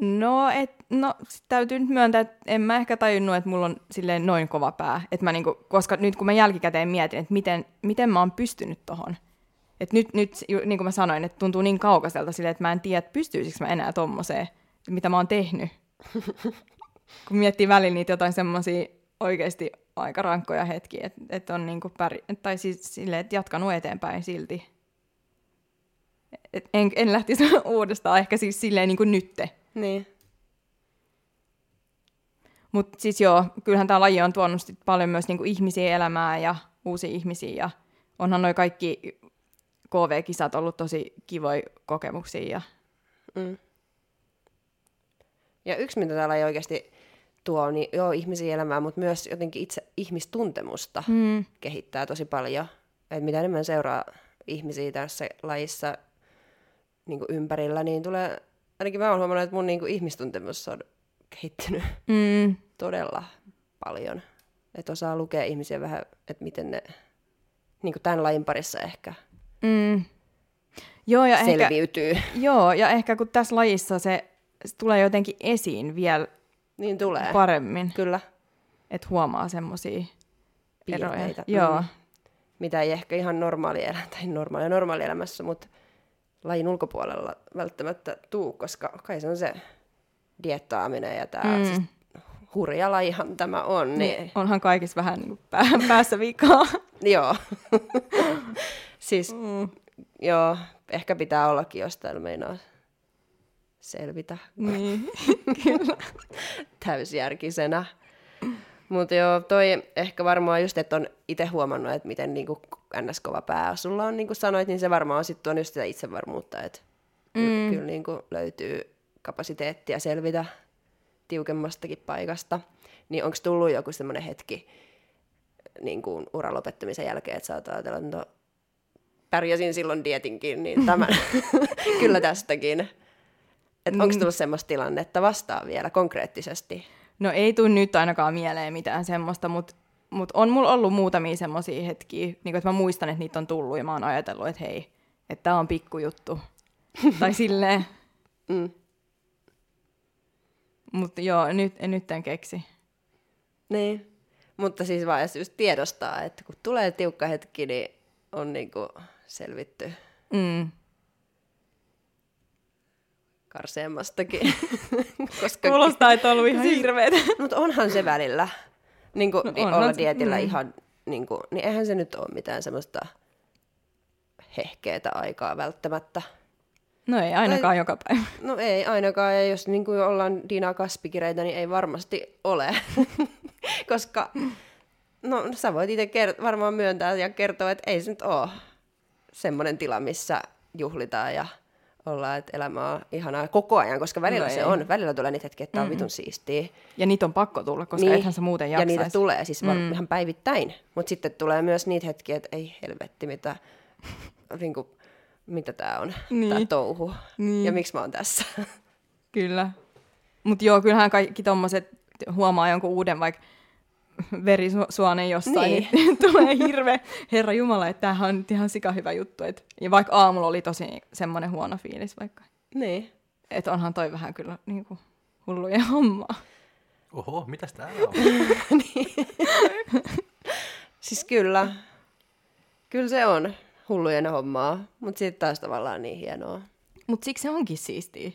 Speaker 3: No, et, no sit täytyy nyt myöntää, että en mä ehkä tajunnut, että mulla on silleen noin kova pää. Et mä niinku, koska nyt kun mä jälkikäteen mietin, että miten, miten mä oon pystynyt tohon. Et nyt, nyt, niin kuin mä sanoin, että tuntuu niin kaukaiselta silleen, että mä en tiedä, että pystyisikö mä enää tommoseen, mitä mä oon tehnyt. kun miettii välillä niitä jotain semmoisia oikeasti aika rankkoja hetkiä, että et on niinku päri, tai siis silleen, että jatkanut eteenpäin silti. Et en, en lähtisi uudestaan, ehkä siis silleen niin kuin nytte.
Speaker 1: Niin.
Speaker 3: Mutta siis joo, kyllähän tämä laji on tuonut sit paljon myös niinku ihmisiä elämään ja uusia ihmisiä. Ja onhan noi kaikki KV-kisat ollut tosi kivoja kokemuksia. Ja...
Speaker 1: Mm. Ja yksi, mitä täällä ei oikeasti tuo, niin joo, ihmisiä elämään, mutta myös jotenkin itse ihmistuntemusta
Speaker 3: Mm.
Speaker 1: kehittää tosi paljon. Et mitä enemmän seuraa ihmisiä tässä lajissa niin ympärillä, niin tulee ainakin mä oon huomannut, että mun niinku ihmistuntemus on kehittynyt
Speaker 3: Mm,
Speaker 1: todella paljon. Että osaa lukea ihmisiä vähän, että miten ne niin kuin tämän lajin parissa ehkä
Speaker 3: mm. Joo, ja ehkä,
Speaker 1: selviytyy.
Speaker 3: joo, ja ehkä kun tässä lajissa se, se tulee jotenkin esiin vielä
Speaker 1: Niin tulee.
Speaker 3: paremmin,
Speaker 1: Kyllä.
Speaker 3: että huomaa semmoisia eroja. Joo.
Speaker 1: Mm. Mitä ei ehkä ihan normaali elä, tai normaali normaalielämässä, mutta lajin ulkopuolella välttämättä tuu, koska kai se on se diettaaminen ja tämä mm. siis hurja lajihan tämä on. Niin,
Speaker 3: Niin, onhan kaikissa vähän niin pää, päässä vikaa.
Speaker 1: Joo. siis, mm. joo, ehkä pitää ollakin, jos täällä meinaa selvitä
Speaker 3: niin, kyllä.
Speaker 1: täysjärkisenä. Mutta joo, toi ehkä varmaan just, että on itse huomannut, että miten niinku ns. kova pää sulla on, niin kuin sanoit, niin se varmaan on sitten just sitä itsevarmuutta, että mm. kyllä niinku löytyy kapasiteettia selvitä tiukemmastakin paikasta. Niin onko tullut joku semmoinen hetki niin kuin uran lopettamisen jälkeen, että sä oot ajatellut, että no, pärjäsin silloin dietinkin, niin tämän, kyllä tästäkin. Että onko tullut semmoista tilannetta vastaan vielä konkreettisesti?
Speaker 3: No ei tule nyt ainakaan mieleen mitään semmoista, mutta mut on mulla ollut muutamia semmoisia hetkiä, niin että mä muistan, että niitä on tullut ja mä oon ajatellut, että hei, että tää on pikkujuttu. tai silleen.
Speaker 1: Mm.
Speaker 3: Mutta joo, nyt, nyt en keksi.
Speaker 1: Niin. Mutta siis vaan jos just tiedostaa, että kun tulee tiukka hetki, niin on niinku selvitty
Speaker 3: Mm.
Speaker 1: karseemmastakin. Koska,
Speaker 3: Kuulostaa, että on ollut ihan
Speaker 1: Siis-
Speaker 3: hirveetä.
Speaker 1: Mutta onhan se välillä. Niin kuin,
Speaker 3: No
Speaker 1: no,
Speaker 3: onhan
Speaker 1: olla dietillä
Speaker 3: mm.
Speaker 1: ihan, niin, kuin, niin eihän se nyt ole mitään semmoista hehkeetä aikaa välttämättä.
Speaker 3: No ei ainakaan
Speaker 1: Tai-
Speaker 3: joka päivä.
Speaker 1: No ei ainakaan, ja jos niin kuin ollaan Dina Kaspikireitä, niin ei varmasti ole. Koska, no sä voit itse kert- varmaan myöntää ja kertoa, että ei se nyt ole semmoinen tila, missä juhlitaan ja ollaan, että elämä on ihanaa koko ajan, koska välillä
Speaker 3: No
Speaker 1: se
Speaker 3: ei.
Speaker 1: on. Välillä tulee niitä hetkiä, että tämä on vitun siistiä.
Speaker 3: Ja niitä on pakko tulla, koska niin. ethän sä muuten
Speaker 1: Ja
Speaker 3: jaksaisi.
Speaker 1: niitä tulee siis var- mm. ihan päivittäin. Mutta sitten tulee myös niitä hetkiä, että ei helvetti, mitä, niin kuin, mitä tämä on, niin. tämä
Speaker 3: Niin.
Speaker 1: touhu.
Speaker 3: Niin.
Speaker 1: Ja miksi mä oon tässä.
Speaker 3: Kyllä. Mutta joo, kyllähän kaikki tommoset huomaa jonkun uuden vaikka verisuonen jossain, niin.
Speaker 1: Niin.
Speaker 3: niin tulee hirve, herra Jumala, että tämähän on nyt ihan sika hyvä juttu. Et, ja vaikka aamulla oli tosi semmoinen huono fiilis vaikka.
Speaker 1: niin.
Speaker 3: Että onhan toi vähän kyllä niinku hulluja hommaa.
Speaker 2: Oho, mitäs täällä on?
Speaker 1: Siis kyllä. Kyllä se on hullujen hommaa, mutta sitten taas tavallaan niin hienoa.
Speaker 3: Mutta siksi se onkin siistiä,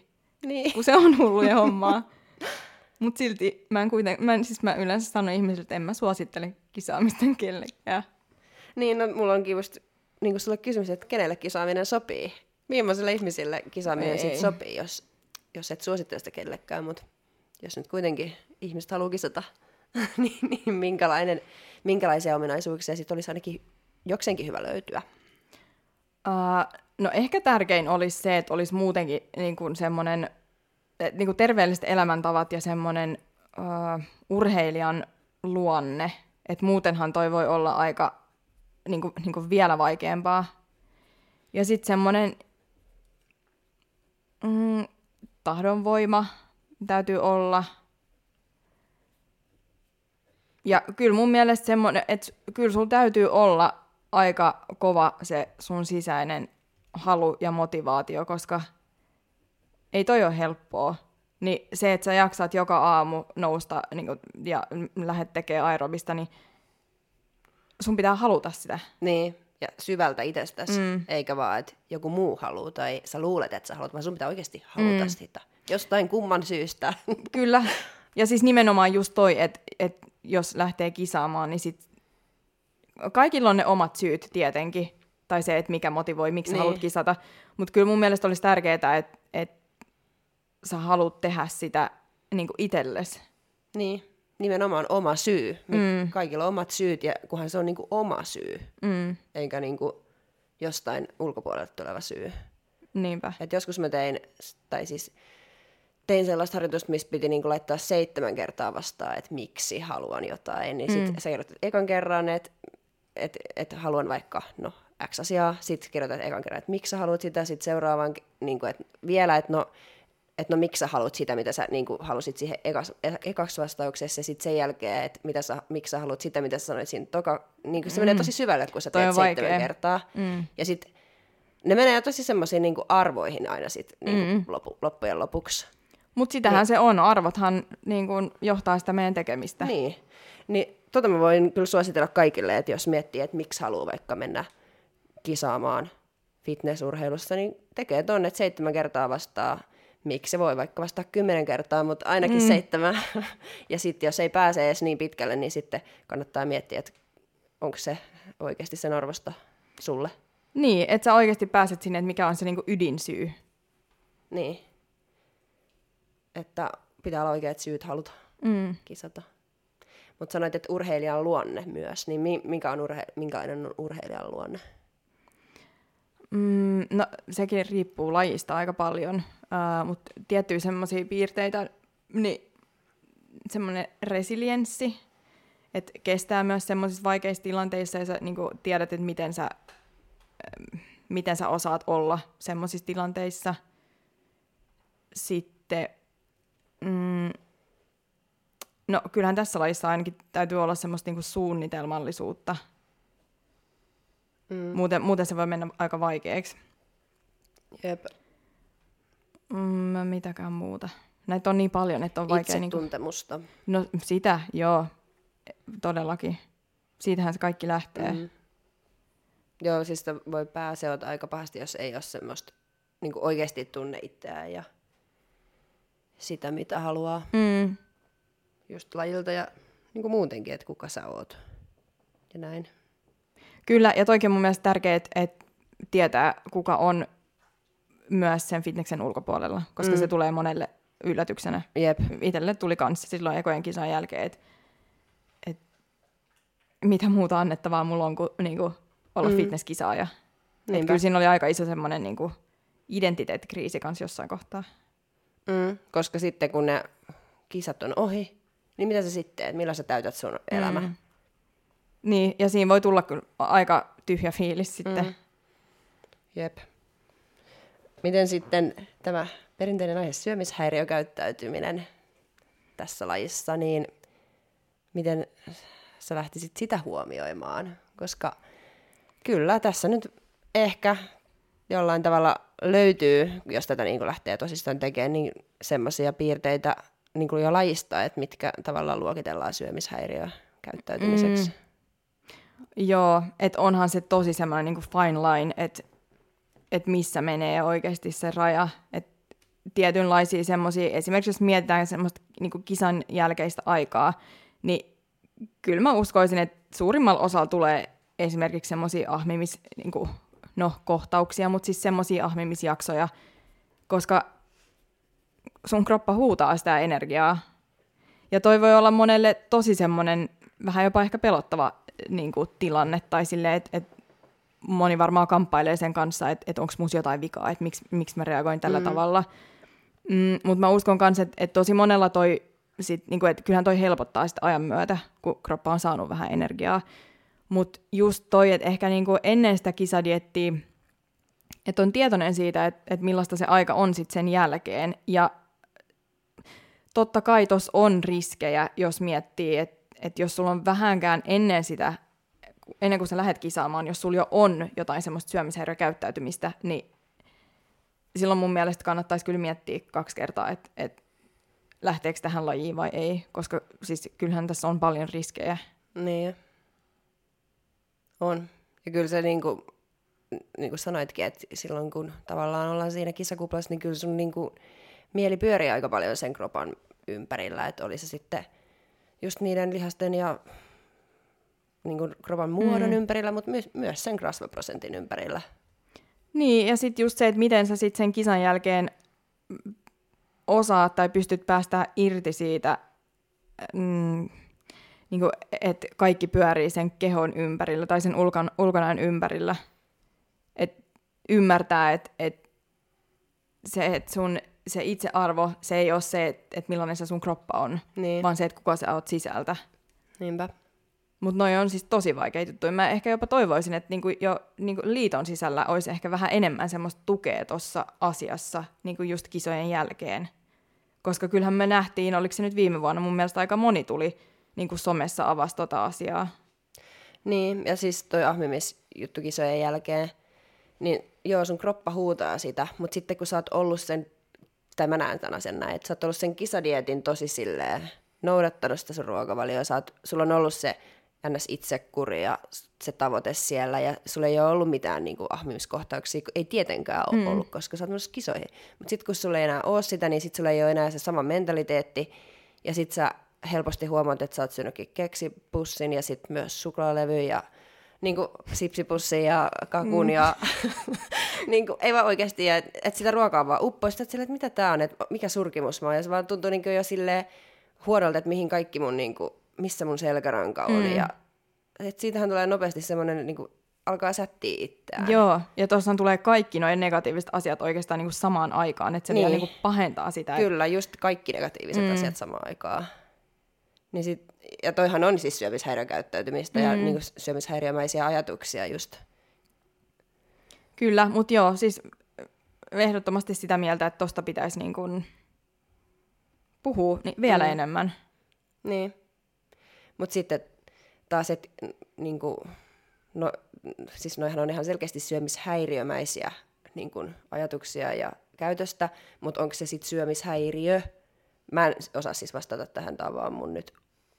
Speaker 1: Niin.
Speaker 3: kun se on hulluja hommaa. Mutta silti mä en kuiten, mä, en, siis mä yleensä sanon ihmisille, että en mä suosittele kisaamista kellekään.
Speaker 1: Niin, no, mulla onkin just niin kuin sulle kysymys, että kenelle kisaaminen sopii. Millaisille ihmisille kisaaminen sit sopii, jos, jos et suosittele sitä kellekään, mutta jos nyt kuitenkin ihmiset haluaa kisata, niin, niin minkälainen, minkälaisia ominaisuuksia sitten olisi ainakin jokseenkin hyvä löytyä.
Speaker 3: Uh, no ehkä tärkein olisi se, että olisi muutenkin niin kuin semmoinen niin kuin terveelliset elämäntavat ja semmoinen uh, urheilijan luonne. Että muutenhan toi voi olla aika niin kuin, niin kuin vielä vaikeampaa. Ja sitten semmoinen mm, tahdonvoima täytyy olla. Ja kyllä mun mielestä semmoinen, että kyllä sulla täytyy olla aika kova se sun sisäinen halu ja motivaatio, koska ei toi ole helppoa. Niin se, että sä jaksat joka aamu nousta niin kun, ja lähdet tekemään aerobista, niin sun pitää haluta sitä.
Speaker 1: Niin, ja syvältä itsestäsi, mm. eikä vaan, että joku muu haluaa tai sä luulet, että sä haluat, vaan sun pitää oikeasti haluta mm. sitä. Jostain kumman syystä.
Speaker 3: Kyllä. Ja siis nimenomaan just toi, että et jos lähtee kisaamaan, niin sit kaikilla on ne omat syyt tietenkin. Tai se, että mikä motivoi, miksi niin.
Speaker 1: Niin.
Speaker 3: haluat kisata. Mutta kyllä mun mielestä olisi tärkeää, että et sä haluat tehdä sitä niin itsellesi.
Speaker 1: niin, nimenomaan oma syy. Mm. Kaikilla on omat syyt, ja kunhan se on niinku oma syy,
Speaker 3: Mm,
Speaker 1: eikä niinku jostain ulkopuolelta tuleva syy.
Speaker 3: niinpä.
Speaker 1: Et joskus mä tein, tai siis tein sellaista harjoitusta, missä piti niinku laittaa seitsemän kertaa vastaan, että miksi haluan jotain. Niin sit mm. sä kirjoitat ekan kerran, että et, et haluan vaikka no, X asiaa, sitten kirjoitat ekan kerran, että miksi sä haluat sitä, sitten seuraavan, niinku, että vielä, että no, että no miksi sä haluat sitä, mitä sä niin kuin, halusit siihen ekas, ekaksi vastauksessa, ja sitten sen jälkeen, että mitä sä, miksi sä haluat sitä, mitä sä sanoit siinä toka, niin kuin se mm. menee tosi syvälle, kun sä
Speaker 3: Toi
Speaker 1: teet seitsemän
Speaker 3: vaikea.
Speaker 1: kertaa.
Speaker 3: Mm.
Speaker 1: Ja sitten ne menee tosi semmoisiin niin arvoihin aina sit, niin kuin
Speaker 3: Mm.
Speaker 1: lopu, loppujen lopuksi.
Speaker 3: Mutta sitähän se on. Arvothan niin kun, johtaa sitä meidän tekemistä.
Speaker 1: Niin. Niin tota mä voin kyllä suositella kaikille, että jos miettii, että miksi haluaa vaikka mennä kisaamaan fitnessurheilussa, niin tekee tonne, että seitsemän kertaa vastaa. Miksi se voi vaikka vastaa kymmenen kertaa, mutta ainakin mm. seitsemän. ja sitten jos ei pääse edes niin pitkälle, niin sitten kannattaa miettiä, että onko se oikeasti sen arvosta sulle.
Speaker 3: Niin, että sä oikeasti pääset sinne, että mikä on se niinku ydinsyy.
Speaker 1: Niin. Että pitää olla oikeat syyt haluta
Speaker 3: Mm.
Speaker 1: kisata. Mutta sanoit, että urheilijan luonne myös, niin mi- mikä on urhe- minkälainen on urheilijan luonne?
Speaker 3: Mm, no, sekin riippuu lajista aika paljon, uh, mutta tiettyjä semmoisia piirteitä, niin semmoinen resilienssi, että kestää myös semmoisissa vaikeissa tilanteissa ja sä niin tiedät, että miten sä, miten sä osaat olla semmoisissa tilanteissa. Sitten, no kyllähän tässä lajissa ainakin täytyy olla semmoista niinku suunnitelmallisuutta,
Speaker 1: Mm.
Speaker 3: muuten, muuten se voi mennä aika vaikeaksi.
Speaker 1: Jep.
Speaker 3: Mm, mitäkään muuta. Näitä on niin paljon, että on vaikea... Niin kuin,
Speaker 1: Itsetuntemusta.
Speaker 3: no sitä, joo, todellakin. Siitähän se kaikki lähtee. Mm.
Speaker 1: Mm. Joo, siis sitä voi pääseota aika pahasti, jos ei ole semmoista niin oikeasti tunne itseään ja sitä, mitä haluaa
Speaker 3: Mm.
Speaker 1: Just lajilta ja niin kuin muutenkin, että kuka sä oot. Ja näin.
Speaker 3: Kyllä, ja toikin on mun mielestä tärkeää, että, että tietää, kuka on myös sen fitneksen ulkopuolella, koska
Speaker 1: Mm.
Speaker 3: se tulee monelle yllätyksenä.
Speaker 1: Jep.
Speaker 3: Itselle tuli kanssa silloin ekojen kisan jälkeen, että, että mitä muuta annettavaa mulla on kuin, niin kuin olla
Speaker 1: Mm.
Speaker 3: fitnesskisaaja. Kyllä siinä oli aika iso semmoinen niin kuin identiteettikriisi kanssa jossain kohtaa.
Speaker 1: Mm, koska sitten kun ne kisat on ohi, niin mitä sä sitten teet? Millä sä täytät sun elämä?
Speaker 3: Mm. Niin, ja siinä voi tulla kyllä aika tyhjä fiilis sitten.
Speaker 1: Mm. Jep. Miten sitten tämä perinteinen aihe syömishäiriökäyttäytyminen tässä lajissa, niin miten sä lähtisit sitä huomioimaan? Koska kyllä tässä nyt ehkä jollain tavalla löytyy, jos tätä niin lähtee tosistaan tekemään, niin semmoisia piirteitä niin kuin jo lajista, että mitkä tavallaan luokitellaan syömishäiriökäyttäytymiseksi.
Speaker 3: Mm. Joo, että onhan se tosi semmoinen niin fine line, että et missä menee oikeasti se raja. Että tietynlaisia semmoisia, esimerkiksi jos mietitään semmoista niin kisan jälkeistä aikaa, niin kyllä mä uskoisin, että suurimmalla osalla tulee esimerkiksi semmoisia ahmimis, niin kuin, no kohtauksia, mutta siis semmoisia ahmimisjaksoja, koska sun kroppa huutaa sitä energiaa. Ja toi voi olla monelle tosi semmoinen vähän jopa ehkä pelottava niin kuin, tilanne, tai silleen, että et moni varmaan kamppailee sen kanssa, että et onko musta jotain vikaa, että miksi, miksi mä reagoin tällä
Speaker 1: Mm.
Speaker 3: tavalla. Mm, Mutta mä uskon myös, että et tosi monella toi, sit, niin kuin, että kyllähän toi helpottaa sitä ajan myötä, kun kroppa on saanut vähän energiaa. Mutta just toi, että ehkä niin kuin ennen sitä kisadiettiä, että on tietoinen siitä, että, että millaista se aika on sitten sen jälkeen. Ja totta kai tuossa on riskejä, jos miettii, että, että jos sulla on vähänkään ennen sitä, ennen kuin sä lähdet kisaamaan, jos sulla jo on jotain semmoista syömishäiriökäyttäytymistä, niin silloin mun mielestä kannattaisi kyllä miettiä kaksi kertaa, että, että lähteekö tähän lajiin vai ei, koska siis kyllähän tässä on paljon riskejä.
Speaker 1: Niin. On. Ja kyllä se niin kuin, niin kuin sanoitkin, että silloin kun tavallaan ollaan siinä kisakuplassa, niin kyllä sun niin kuin, mieli pyörii aika paljon sen kropan ympärillä, että oli se sitten just niiden lihasten ja niin kuin kropan muodon mm. ympärillä, mutta my- myös sen rasvaprosentin ympärillä.
Speaker 3: Niin, ja sitten just se, että miten sä sitten sen kisan jälkeen osaat tai pystyt päästä irti siitä, mm, niin että kaikki pyörii sen kehon ympärillä tai sen ulkon, ulkonäön ympärillä. Et ymmärtää, että et se, et sun se itsearvo, se ei ole se, että et millainen se sun kroppa on,
Speaker 1: Niin,
Speaker 3: vaan se, että kuka sä oot sisältä.
Speaker 1: niinpä.
Speaker 3: Mutta noi on siis tosi vaikeita juttuja. Mä ehkä jopa toivoisin, että niinku jo niinku liiton sisällä olisi ehkä vähän enemmän semmoista tukea tuossa asiassa niinku just kisojen jälkeen. Koska kyllähän me nähtiin, oliko se nyt viime vuonna, mun mielestä aika moni tuli niinku somessa avasi tota asiaa.
Speaker 1: Niin, ja siis toi ahmimisjuttu kisojen jälkeen, niin joo, sun kroppa huutaa sitä, mutta sitten kun sä oot ollut sen, tai mä näen tämän asian näin, että sä oot ollut sen kisadietin tosi silleen, noudattanut sitä sun ruokavalioa, sä oot, sulla on ollut se ns. itsekuri ja se tavoite siellä, ja sulla ei ole ollut mitään niin kuin, ahmimiskohtauksia, ei tietenkään ole mm. ollut, koska sä oot myös kisoihin. Mutta sitten kun sulla ei enää ole sitä, niin sitten sulla ei ole enää se sama mentaliteetti, ja sitten sä helposti huomaat, että sä oot syönytkin keksipussin ja sitten myös suklaalevy ja niin kuin sipsipussin ja kakun mm. ja niin kuin, ei vaan oikeasti, että et sitä ruokaa vaan uppoista, että, että mitä tämä on, että mikä surkimus mä oon. Ja se vaan tuntuu niin jo silleen huonolta, että mihin kaikki mun, niin kuin, missä mun selkäranka on. Mm. Ja, että siitähän tulee nopeasti semmoinen, niin kuin, alkaa sättiä itseään.
Speaker 3: Joo, ja tuossa tulee kaikki noin negatiiviset asiat oikeastaan niin kuin samaan aikaan, että se niin. vielä niin kuin pahentaa sitä.
Speaker 1: Kyllä, just kaikki negatiiviset mm. asiat samaan aikaan. Niin sit, ja toihan on siis syömishäiriökäyttäytymistä mm. ja niin syömishäiriömäisiä ajatuksia just.
Speaker 3: Kyllä, mutta joo, siis ehdottomasti sitä mieltä, että tosta pitäisi niin kun puhua niin vielä mm. enemmän.
Speaker 1: Niin. Mutta sitten taas, että niin no, siis noihan on ihan selkeästi syömishäiriömäisiä niin kuin, ajatuksia ja käytöstä, mutta onko se sitten syömishäiriö? Mä en osaa siis vastata tähän, tämä vaan mun nyt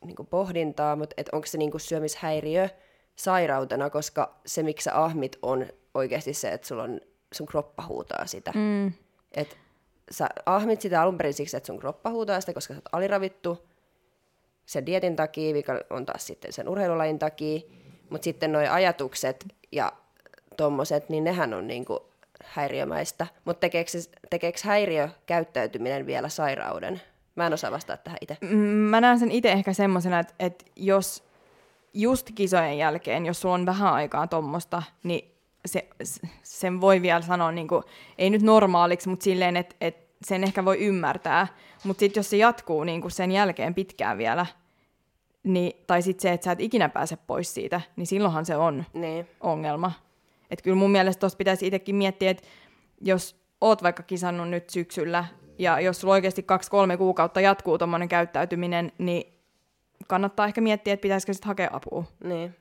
Speaker 1: niin pohdintaa, mutta et onko se niin syömishäiriö sairautena, koska se, miksi sä ahmit, on oikeasti se, että sulla on, sun kroppa huutaa sitä. Mm. Et sä ahmit sitä alun perin siksi, että sun kroppa huutaa sitä, koska sä oot aliravittu sen dietin takia, mikä on taas sitten sen urheilulajin takia, mutta sitten nuo ajatukset ja tommoset, niin nehän on niinku häiriömäistä. Mutta tekeekö, tekeekö häiriökäyttäytyminen vielä sairauden? Mä en osaa vastata tähän itse.
Speaker 3: Mm, mä näen sen itse ehkä semmoisena, että, että jos just kisojen jälkeen, jos sulla on vähän aikaa tuommoista, niin se, sen voi vielä sanoa, niin kuin, ei nyt normaaliksi, mutta silleen, että, että sen ehkä voi ymmärtää. Mutta sitten jos se jatkuu niin kuin sen jälkeen pitkään vielä, niin, tai sitten se, että sä et ikinä pääse pois siitä, niin silloinhan se on niin. ongelma. Että kyllä mun mielestä tuossa pitäisi itsekin miettiä, että jos oot vaikka kisannut nyt syksyllä ja jos sulla oikeasti kaksi-kolme kuukautta jatkuu tuommoinen käyttäytyminen, niin kannattaa ehkä miettiä, että pitäisikö sitten hakea apua.
Speaker 1: Niin.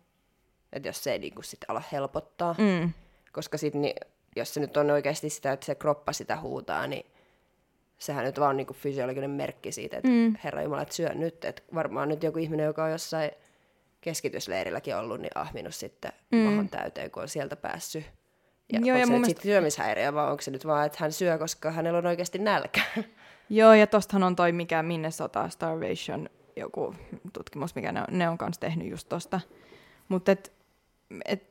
Speaker 1: Että jos se ei niinku sit ala helpottaa. Mm. Koska sit, niin, jos se nyt on oikeasti sitä, että se kroppa sitä huutaa, niin sehän nyt vaan on niinku fysiologinen merkki siitä, että mm. herra Jumala, että syö nyt. Että varmaan nyt joku ihminen, joka on jossain keskitysleirilläkin ollut, niin ahminut sitten mm. mahon täyteen, kun on sieltä päässyt ja Joo, onko ja se nyt mielestä... syömishäiriö, vai onko se nyt vaan, että hän syö, koska hänellä on oikeasti nälkä?
Speaker 3: Joo, ja tostahan on toi mikä Minnesota Starvation, joku tutkimus, mikä ne on, ne on kanssa tehnyt just tosta. Mutta et, et,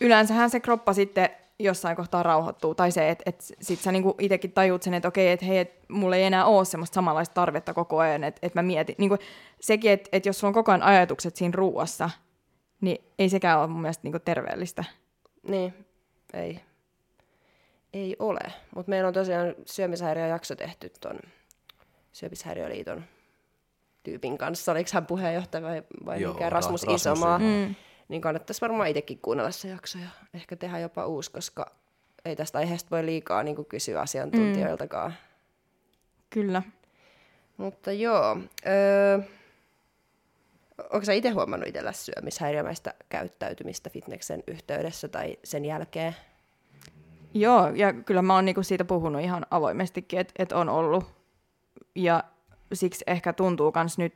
Speaker 3: yleensähän se kroppa sitten jossain kohtaa rauhoittuu, tai se, että et sit sä niinku itsekin tajuut sen, että okei, että hei, et mulla ei enää ole semmoista samanlaista tarvetta koko ajan, että et mä mietin, niinku, sekin, että et jos sulla on koko ajan ajatukset siinä ruuassa, niin ei sekään ole mun mielestä niinku terveellistä.
Speaker 1: Niin, ei. Ei ole. Mutta meillä on tosiaan syömishäiriöjakso tehty tuon Syömishäiriöliiton tyypin kanssa. Oliko hän puheenjohtaja vai, vai Joo, mikä Rasmus, Rasmus Isomaa? Mm. Niin kannattaisi varmaan itsekin kuunnella se jakso ja ehkä tehdä jopa uusi, koska ei tästä aiheesta voi liikaa niin kysyä asiantuntijoiltakaan. Mm.
Speaker 3: Kyllä.
Speaker 1: Mutta joo. Öö, onko sä itse huomannut itsellä syömishäiriömäistä käyttäytymistä fitneksen yhteydessä tai sen jälkeen?
Speaker 3: Joo, ja kyllä mä oon niinku siitä puhunut ihan avoimestikin, että et on ollut. Ja siksi ehkä tuntuu myös nyt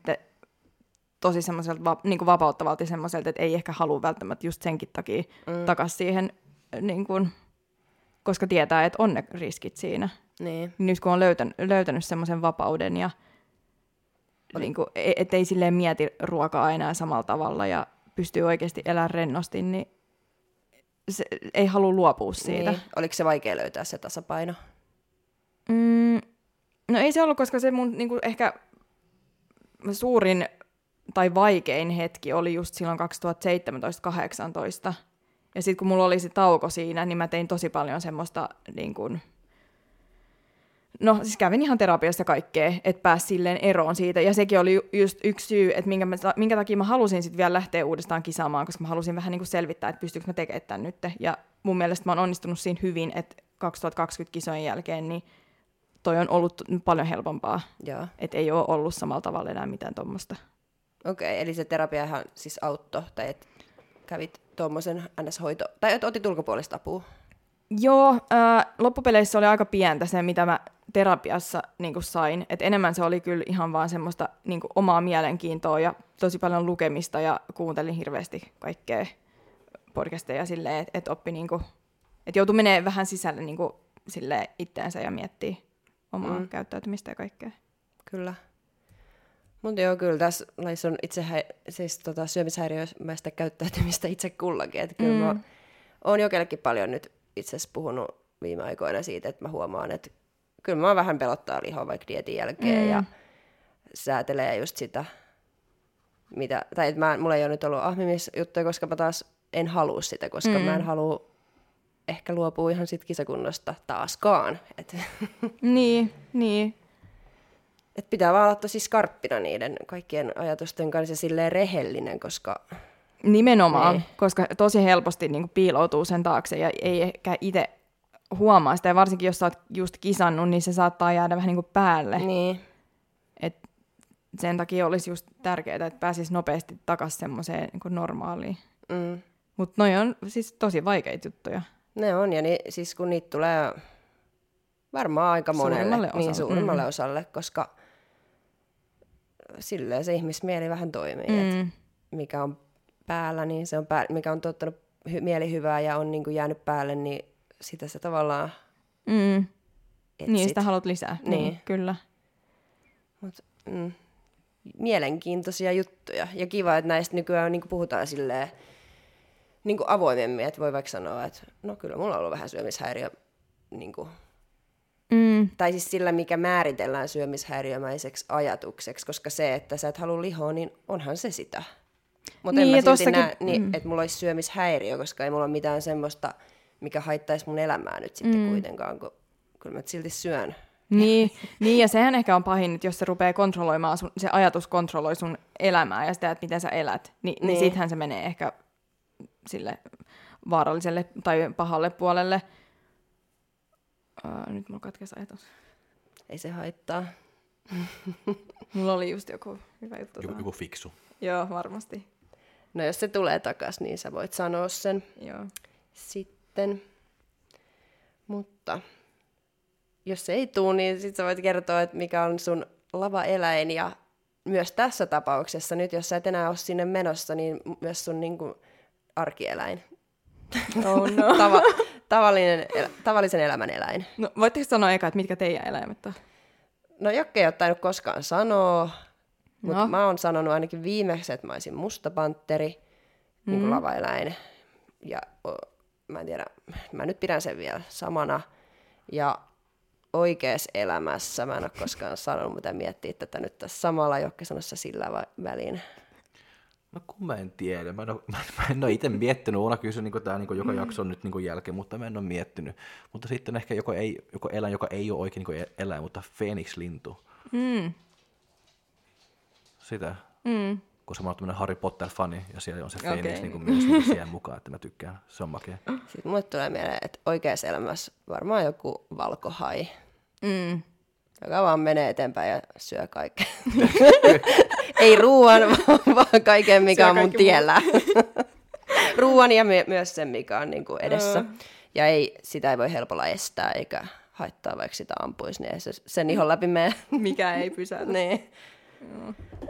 Speaker 3: tosi semmoiselta va, niinku vapauttavalta semmoiselta, että ei ehkä halua välttämättä just senkin takia mm. takaisin siihen, niinku, koska tietää, että on ne riskit siinä. Niin. Nyt kun on löytänyt, löytänyt semmoisen vapauden ja niin kuin, e- ettei silleen mieti ruokaa enää samalla tavalla ja pystyy oikeasti elämään rennosti, niin se, ei halua luopua siitä. Niin.
Speaker 1: Oliko se vaikea löytää se tasapaino?
Speaker 3: Mm, no ei se ollut, koska se mun niin kuin ehkä suurin tai vaikein hetki oli just silloin 2017-2018. Ja sitten kun mulla oli se tauko siinä, niin mä tein tosi paljon semmoista niin kuin, No siis kävin ihan terapiassa kaikkea, että pääsi silleen eroon siitä. Ja sekin oli just yksi syy, että minkä, mä, minkä takia mä halusin sitten vielä lähteä uudestaan kisaamaan, koska mä halusin vähän niin kuin selvittää, että pystyykö mä tekemään tämän nyt. Ja mun mielestä mä oon onnistunut siinä hyvin, että 2020 kisojen jälkeen niin toi on ollut paljon helpompaa.
Speaker 1: Joo.
Speaker 3: Että ei ole ollut samalla tavalla enää mitään tuommoista.
Speaker 1: Okei, okay, eli se terapiahan siis auttoi, tai että kävit tuommoisen NS-hoito, tai että otit ulkopuolista apua.
Speaker 3: Joo, ää, loppupeleissä oli aika pientä se, mitä mä terapiassa niin sain. Et enemmän se oli kyllä ihan vaan semmoista niin omaa mielenkiintoa ja tosi paljon lukemista ja kuuntelin hirveästi kaikkea podcasteja silleen, että et oppi niin kuin, että joutui menee vähän sisälle niin kuin, silleen itteensä ja miettii omaa mm. käyttäytymistä ja kaikkea.
Speaker 1: Kyllä. Mutta joo, kyllä tässä laissa on itse hä- siis tota, syömishäiriömäistä käyttäytymistä itse kullakin. Että kyllä mm. mä oon jokellekin paljon nyt itse asiassa puhunut viime aikoina siitä, että mä huomaan, että kyllä mä vähän pelottaa lihoa vaikka dietin jälkeen mm. ja säätelee just sitä, mitä, tai että mä, mulla ei ole nyt ollut ahmimisjuttuja, koska mä taas en halua sitä, koska mm. mä en halua ehkä luopua ihan sit kisakunnosta taaskaan. Et.
Speaker 3: niin, niin.
Speaker 1: Et pitää vaan olla tosi skarppina niiden kaikkien ajatusten kanssa ja silleen rehellinen, koska...
Speaker 3: Nimenomaan, niin. koska tosi helposti niin piiloutuu sen taakse ja ei ehkä itse huomaa sitä. Ja varsinkin jos sä oot just kisannut, niin se saattaa jäädä vähän niin kuin päälle.
Speaker 1: Niin.
Speaker 3: Et sen takia olisi just tärkeää, että pääsisi nopeasti takaisin semmoiseen niin normaaliin.
Speaker 1: Mm.
Speaker 3: Mutta noi on siis tosi vaikeita juttuja.
Speaker 1: Ne on, ja ni, siis kun niitä tulee varmaan aika monelle,
Speaker 3: suurimmalle osalle.
Speaker 1: niin suurimmalle mm. osalle, koska silleen se ihmismieli vähän toimii, mm. mikä on päällä, niin se on päällä, mikä on tuottanut hy- mieli hyvää ja on niin kuin jäänyt päälle, niin sitä se tavallaan
Speaker 3: mm. etsit. Niin, sitä haluat lisää. Niin, niin kyllä.
Speaker 1: Mut, mm, mielenkiintoisia juttuja. Ja kiva, että näistä nykyään niin puhutaan silleen, niin kuin avoimemmin, että voi vaikka sanoa, että no kyllä mulla on ollut vähän syömishäiriö, niin kuin,
Speaker 3: mm.
Speaker 1: tai siis sillä, mikä määritellään syömishäiriömäiseksi ajatukseksi, koska se, että sä et halua lihoa, niin onhan se sitä. Mutta niin, en mä silti näe, niin, mm. että mulla olisi syömishäiriö, koska ei mulla ole mitään semmoista, mikä haittaisi mun elämää nyt sitten mm. kuitenkaan, kun kyllä mä silti syön.
Speaker 3: Niin, niin, ja sehän ehkä on pahin, että jos se rupeaa kontrolloimaan, sun, se ajatus kontrolloi sun elämää ja sitä, että miten sä elät, niin, niin. niin sittenhän se menee ehkä sille vaaralliselle tai pahalle puolelle. Uh, nyt mulla katkesi ajatus.
Speaker 1: Ei se haittaa.
Speaker 3: mulla oli just joku hyvä juttu.
Speaker 2: Joku, joku fiksu.
Speaker 3: Joo, varmasti.
Speaker 1: No jos se tulee takas, niin sä voit sanoa sen
Speaker 3: Joo.
Speaker 1: sitten. Mutta jos se ei tule, niin sit sä voit kertoa, että mikä on sun lava-eläin ja myös tässä tapauksessa nyt, jos sä et enää ole sinne menossa, niin myös sun niin kuin, arkieläin.
Speaker 3: Oh no.
Speaker 1: Tava, tavallinen, el, tavallisen elämän eläin.
Speaker 3: No, voitteko sanoa eka, että mitkä teidän eläimet on?
Speaker 1: No Jokke ei ole tainnut koskaan sanoa, mutta no. mä oon sanonut ainakin viimeksi, että mä olisin mustapantteri, mm. niin kuin lavaeläin. Ja mä en tiedä, mä nyt pidän sen vielä samana. Ja oikeassa elämässä mä en ole koskaan sanonut, mutta miettiä tätä nyt tässä samalla Jokke sanossa sillä väliin.
Speaker 2: No kun mä en tiedä. Mä en ole, mä en ole itse miettinyt. Oona kysy niin tämä niin joka mm. jakso on nyt niin jälkeen, mutta mä en ole miettinyt. Mutta sitten ehkä joko, ei, joko eläin, joka ei ole oikein niin eläin, mutta Phoenix-lintu.
Speaker 3: Mm.
Speaker 2: Sitä.
Speaker 3: Mm.
Speaker 2: Koska mä oon tämmöinen Harry Potter-fani ja siellä on se Phoenix okay. niin kuin myös niin siihen mukaan, että mä tykkään. Se on makea.
Speaker 1: Sitten mulle tulee mieleen, että oikeassa elämässä varmaan joku valkohai.
Speaker 3: Mm
Speaker 1: joka vaan menee eteenpäin ja syö kaiken. Ei ruoan, vaan kaiken, mikä on mun tiellä. ruoan ja my- myös sen, mikä on niin kuin edessä. Uh. Ja ei, sitä ei voi helpolla estää, eikä haittaa, vaikka sitä ampuisi, niin se sen ihon läpi mene.
Speaker 3: Mikä ei pysäytä.
Speaker 1: niin.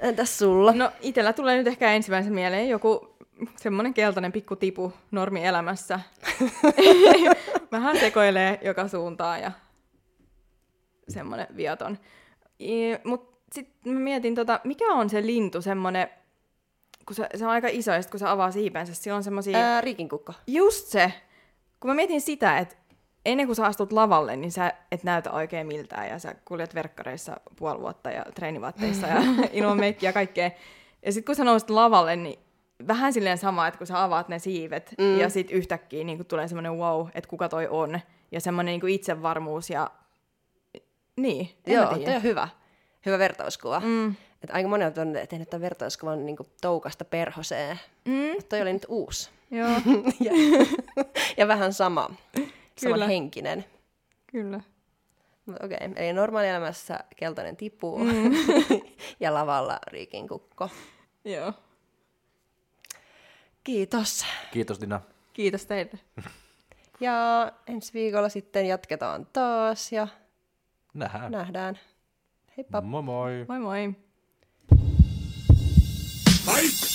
Speaker 1: Entäs sulla?
Speaker 3: No itellä tulee nyt ehkä ensimmäisen mieleen joku semmoinen keltainen pikku tipu normielämässä. Vähän sekoilee joka suuntaan ja semmoinen viaton. Mutta sitten mä mietin, tota, mikä on se lintu semmoinen, kun se, se on aika iso, ja sit kun se avaa siipensä, sillä on semmoisia...
Speaker 1: Riikinkukka.
Speaker 3: Just se. Kun mä mietin sitä, että ennen kuin sä astut lavalle, niin sä et näytä oikein miltään, ja sä kuljet verkkareissa puoli vuotta ja treenivaatteissa ja ilman meikkiä ja kaikkea. Ja sitten kun sä nousit lavalle, niin vähän silleen sama, että kun sä avaat ne siivet, mm. ja sitten yhtäkkiä niin tulee semmoinen wow, että kuka toi on, ja semmoinen niin itsevarmuus ja Niin,
Speaker 1: Joo, toi
Speaker 3: tiedä.
Speaker 1: on hyvä. Hyvä vertauskuva.
Speaker 3: Mm.
Speaker 1: Et aika moni on tehnyt tämän vertauskuvan niin toukasta perhoseen.
Speaker 3: Mm,
Speaker 1: Mut toi oli nyt uusi.
Speaker 3: joo,
Speaker 1: ja, ja vähän sama.
Speaker 3: Kyllä.
Speaker 1: Saman henkinen.
Speaker 3: kyllä.
Speaker 1: Mut okei, okay. eli normaalielämässä keltainen tipuu mm. ja lavalla riikin kukko.
Speaker 3: Joo.
Speaker 1: Kiitos.
Speaker 2: Kiitos Dina.
Speaker 3: Kiitos teille.
Speaker 1: Ja ensi viikolla sitten jatketaan taas ja
Speaker 2: Nähdään.
Speaker 1: nähdään. Heippa!
Speaker 2: Moi moi.
Speaker 3: Moi moi.
Speaker 4: Fight!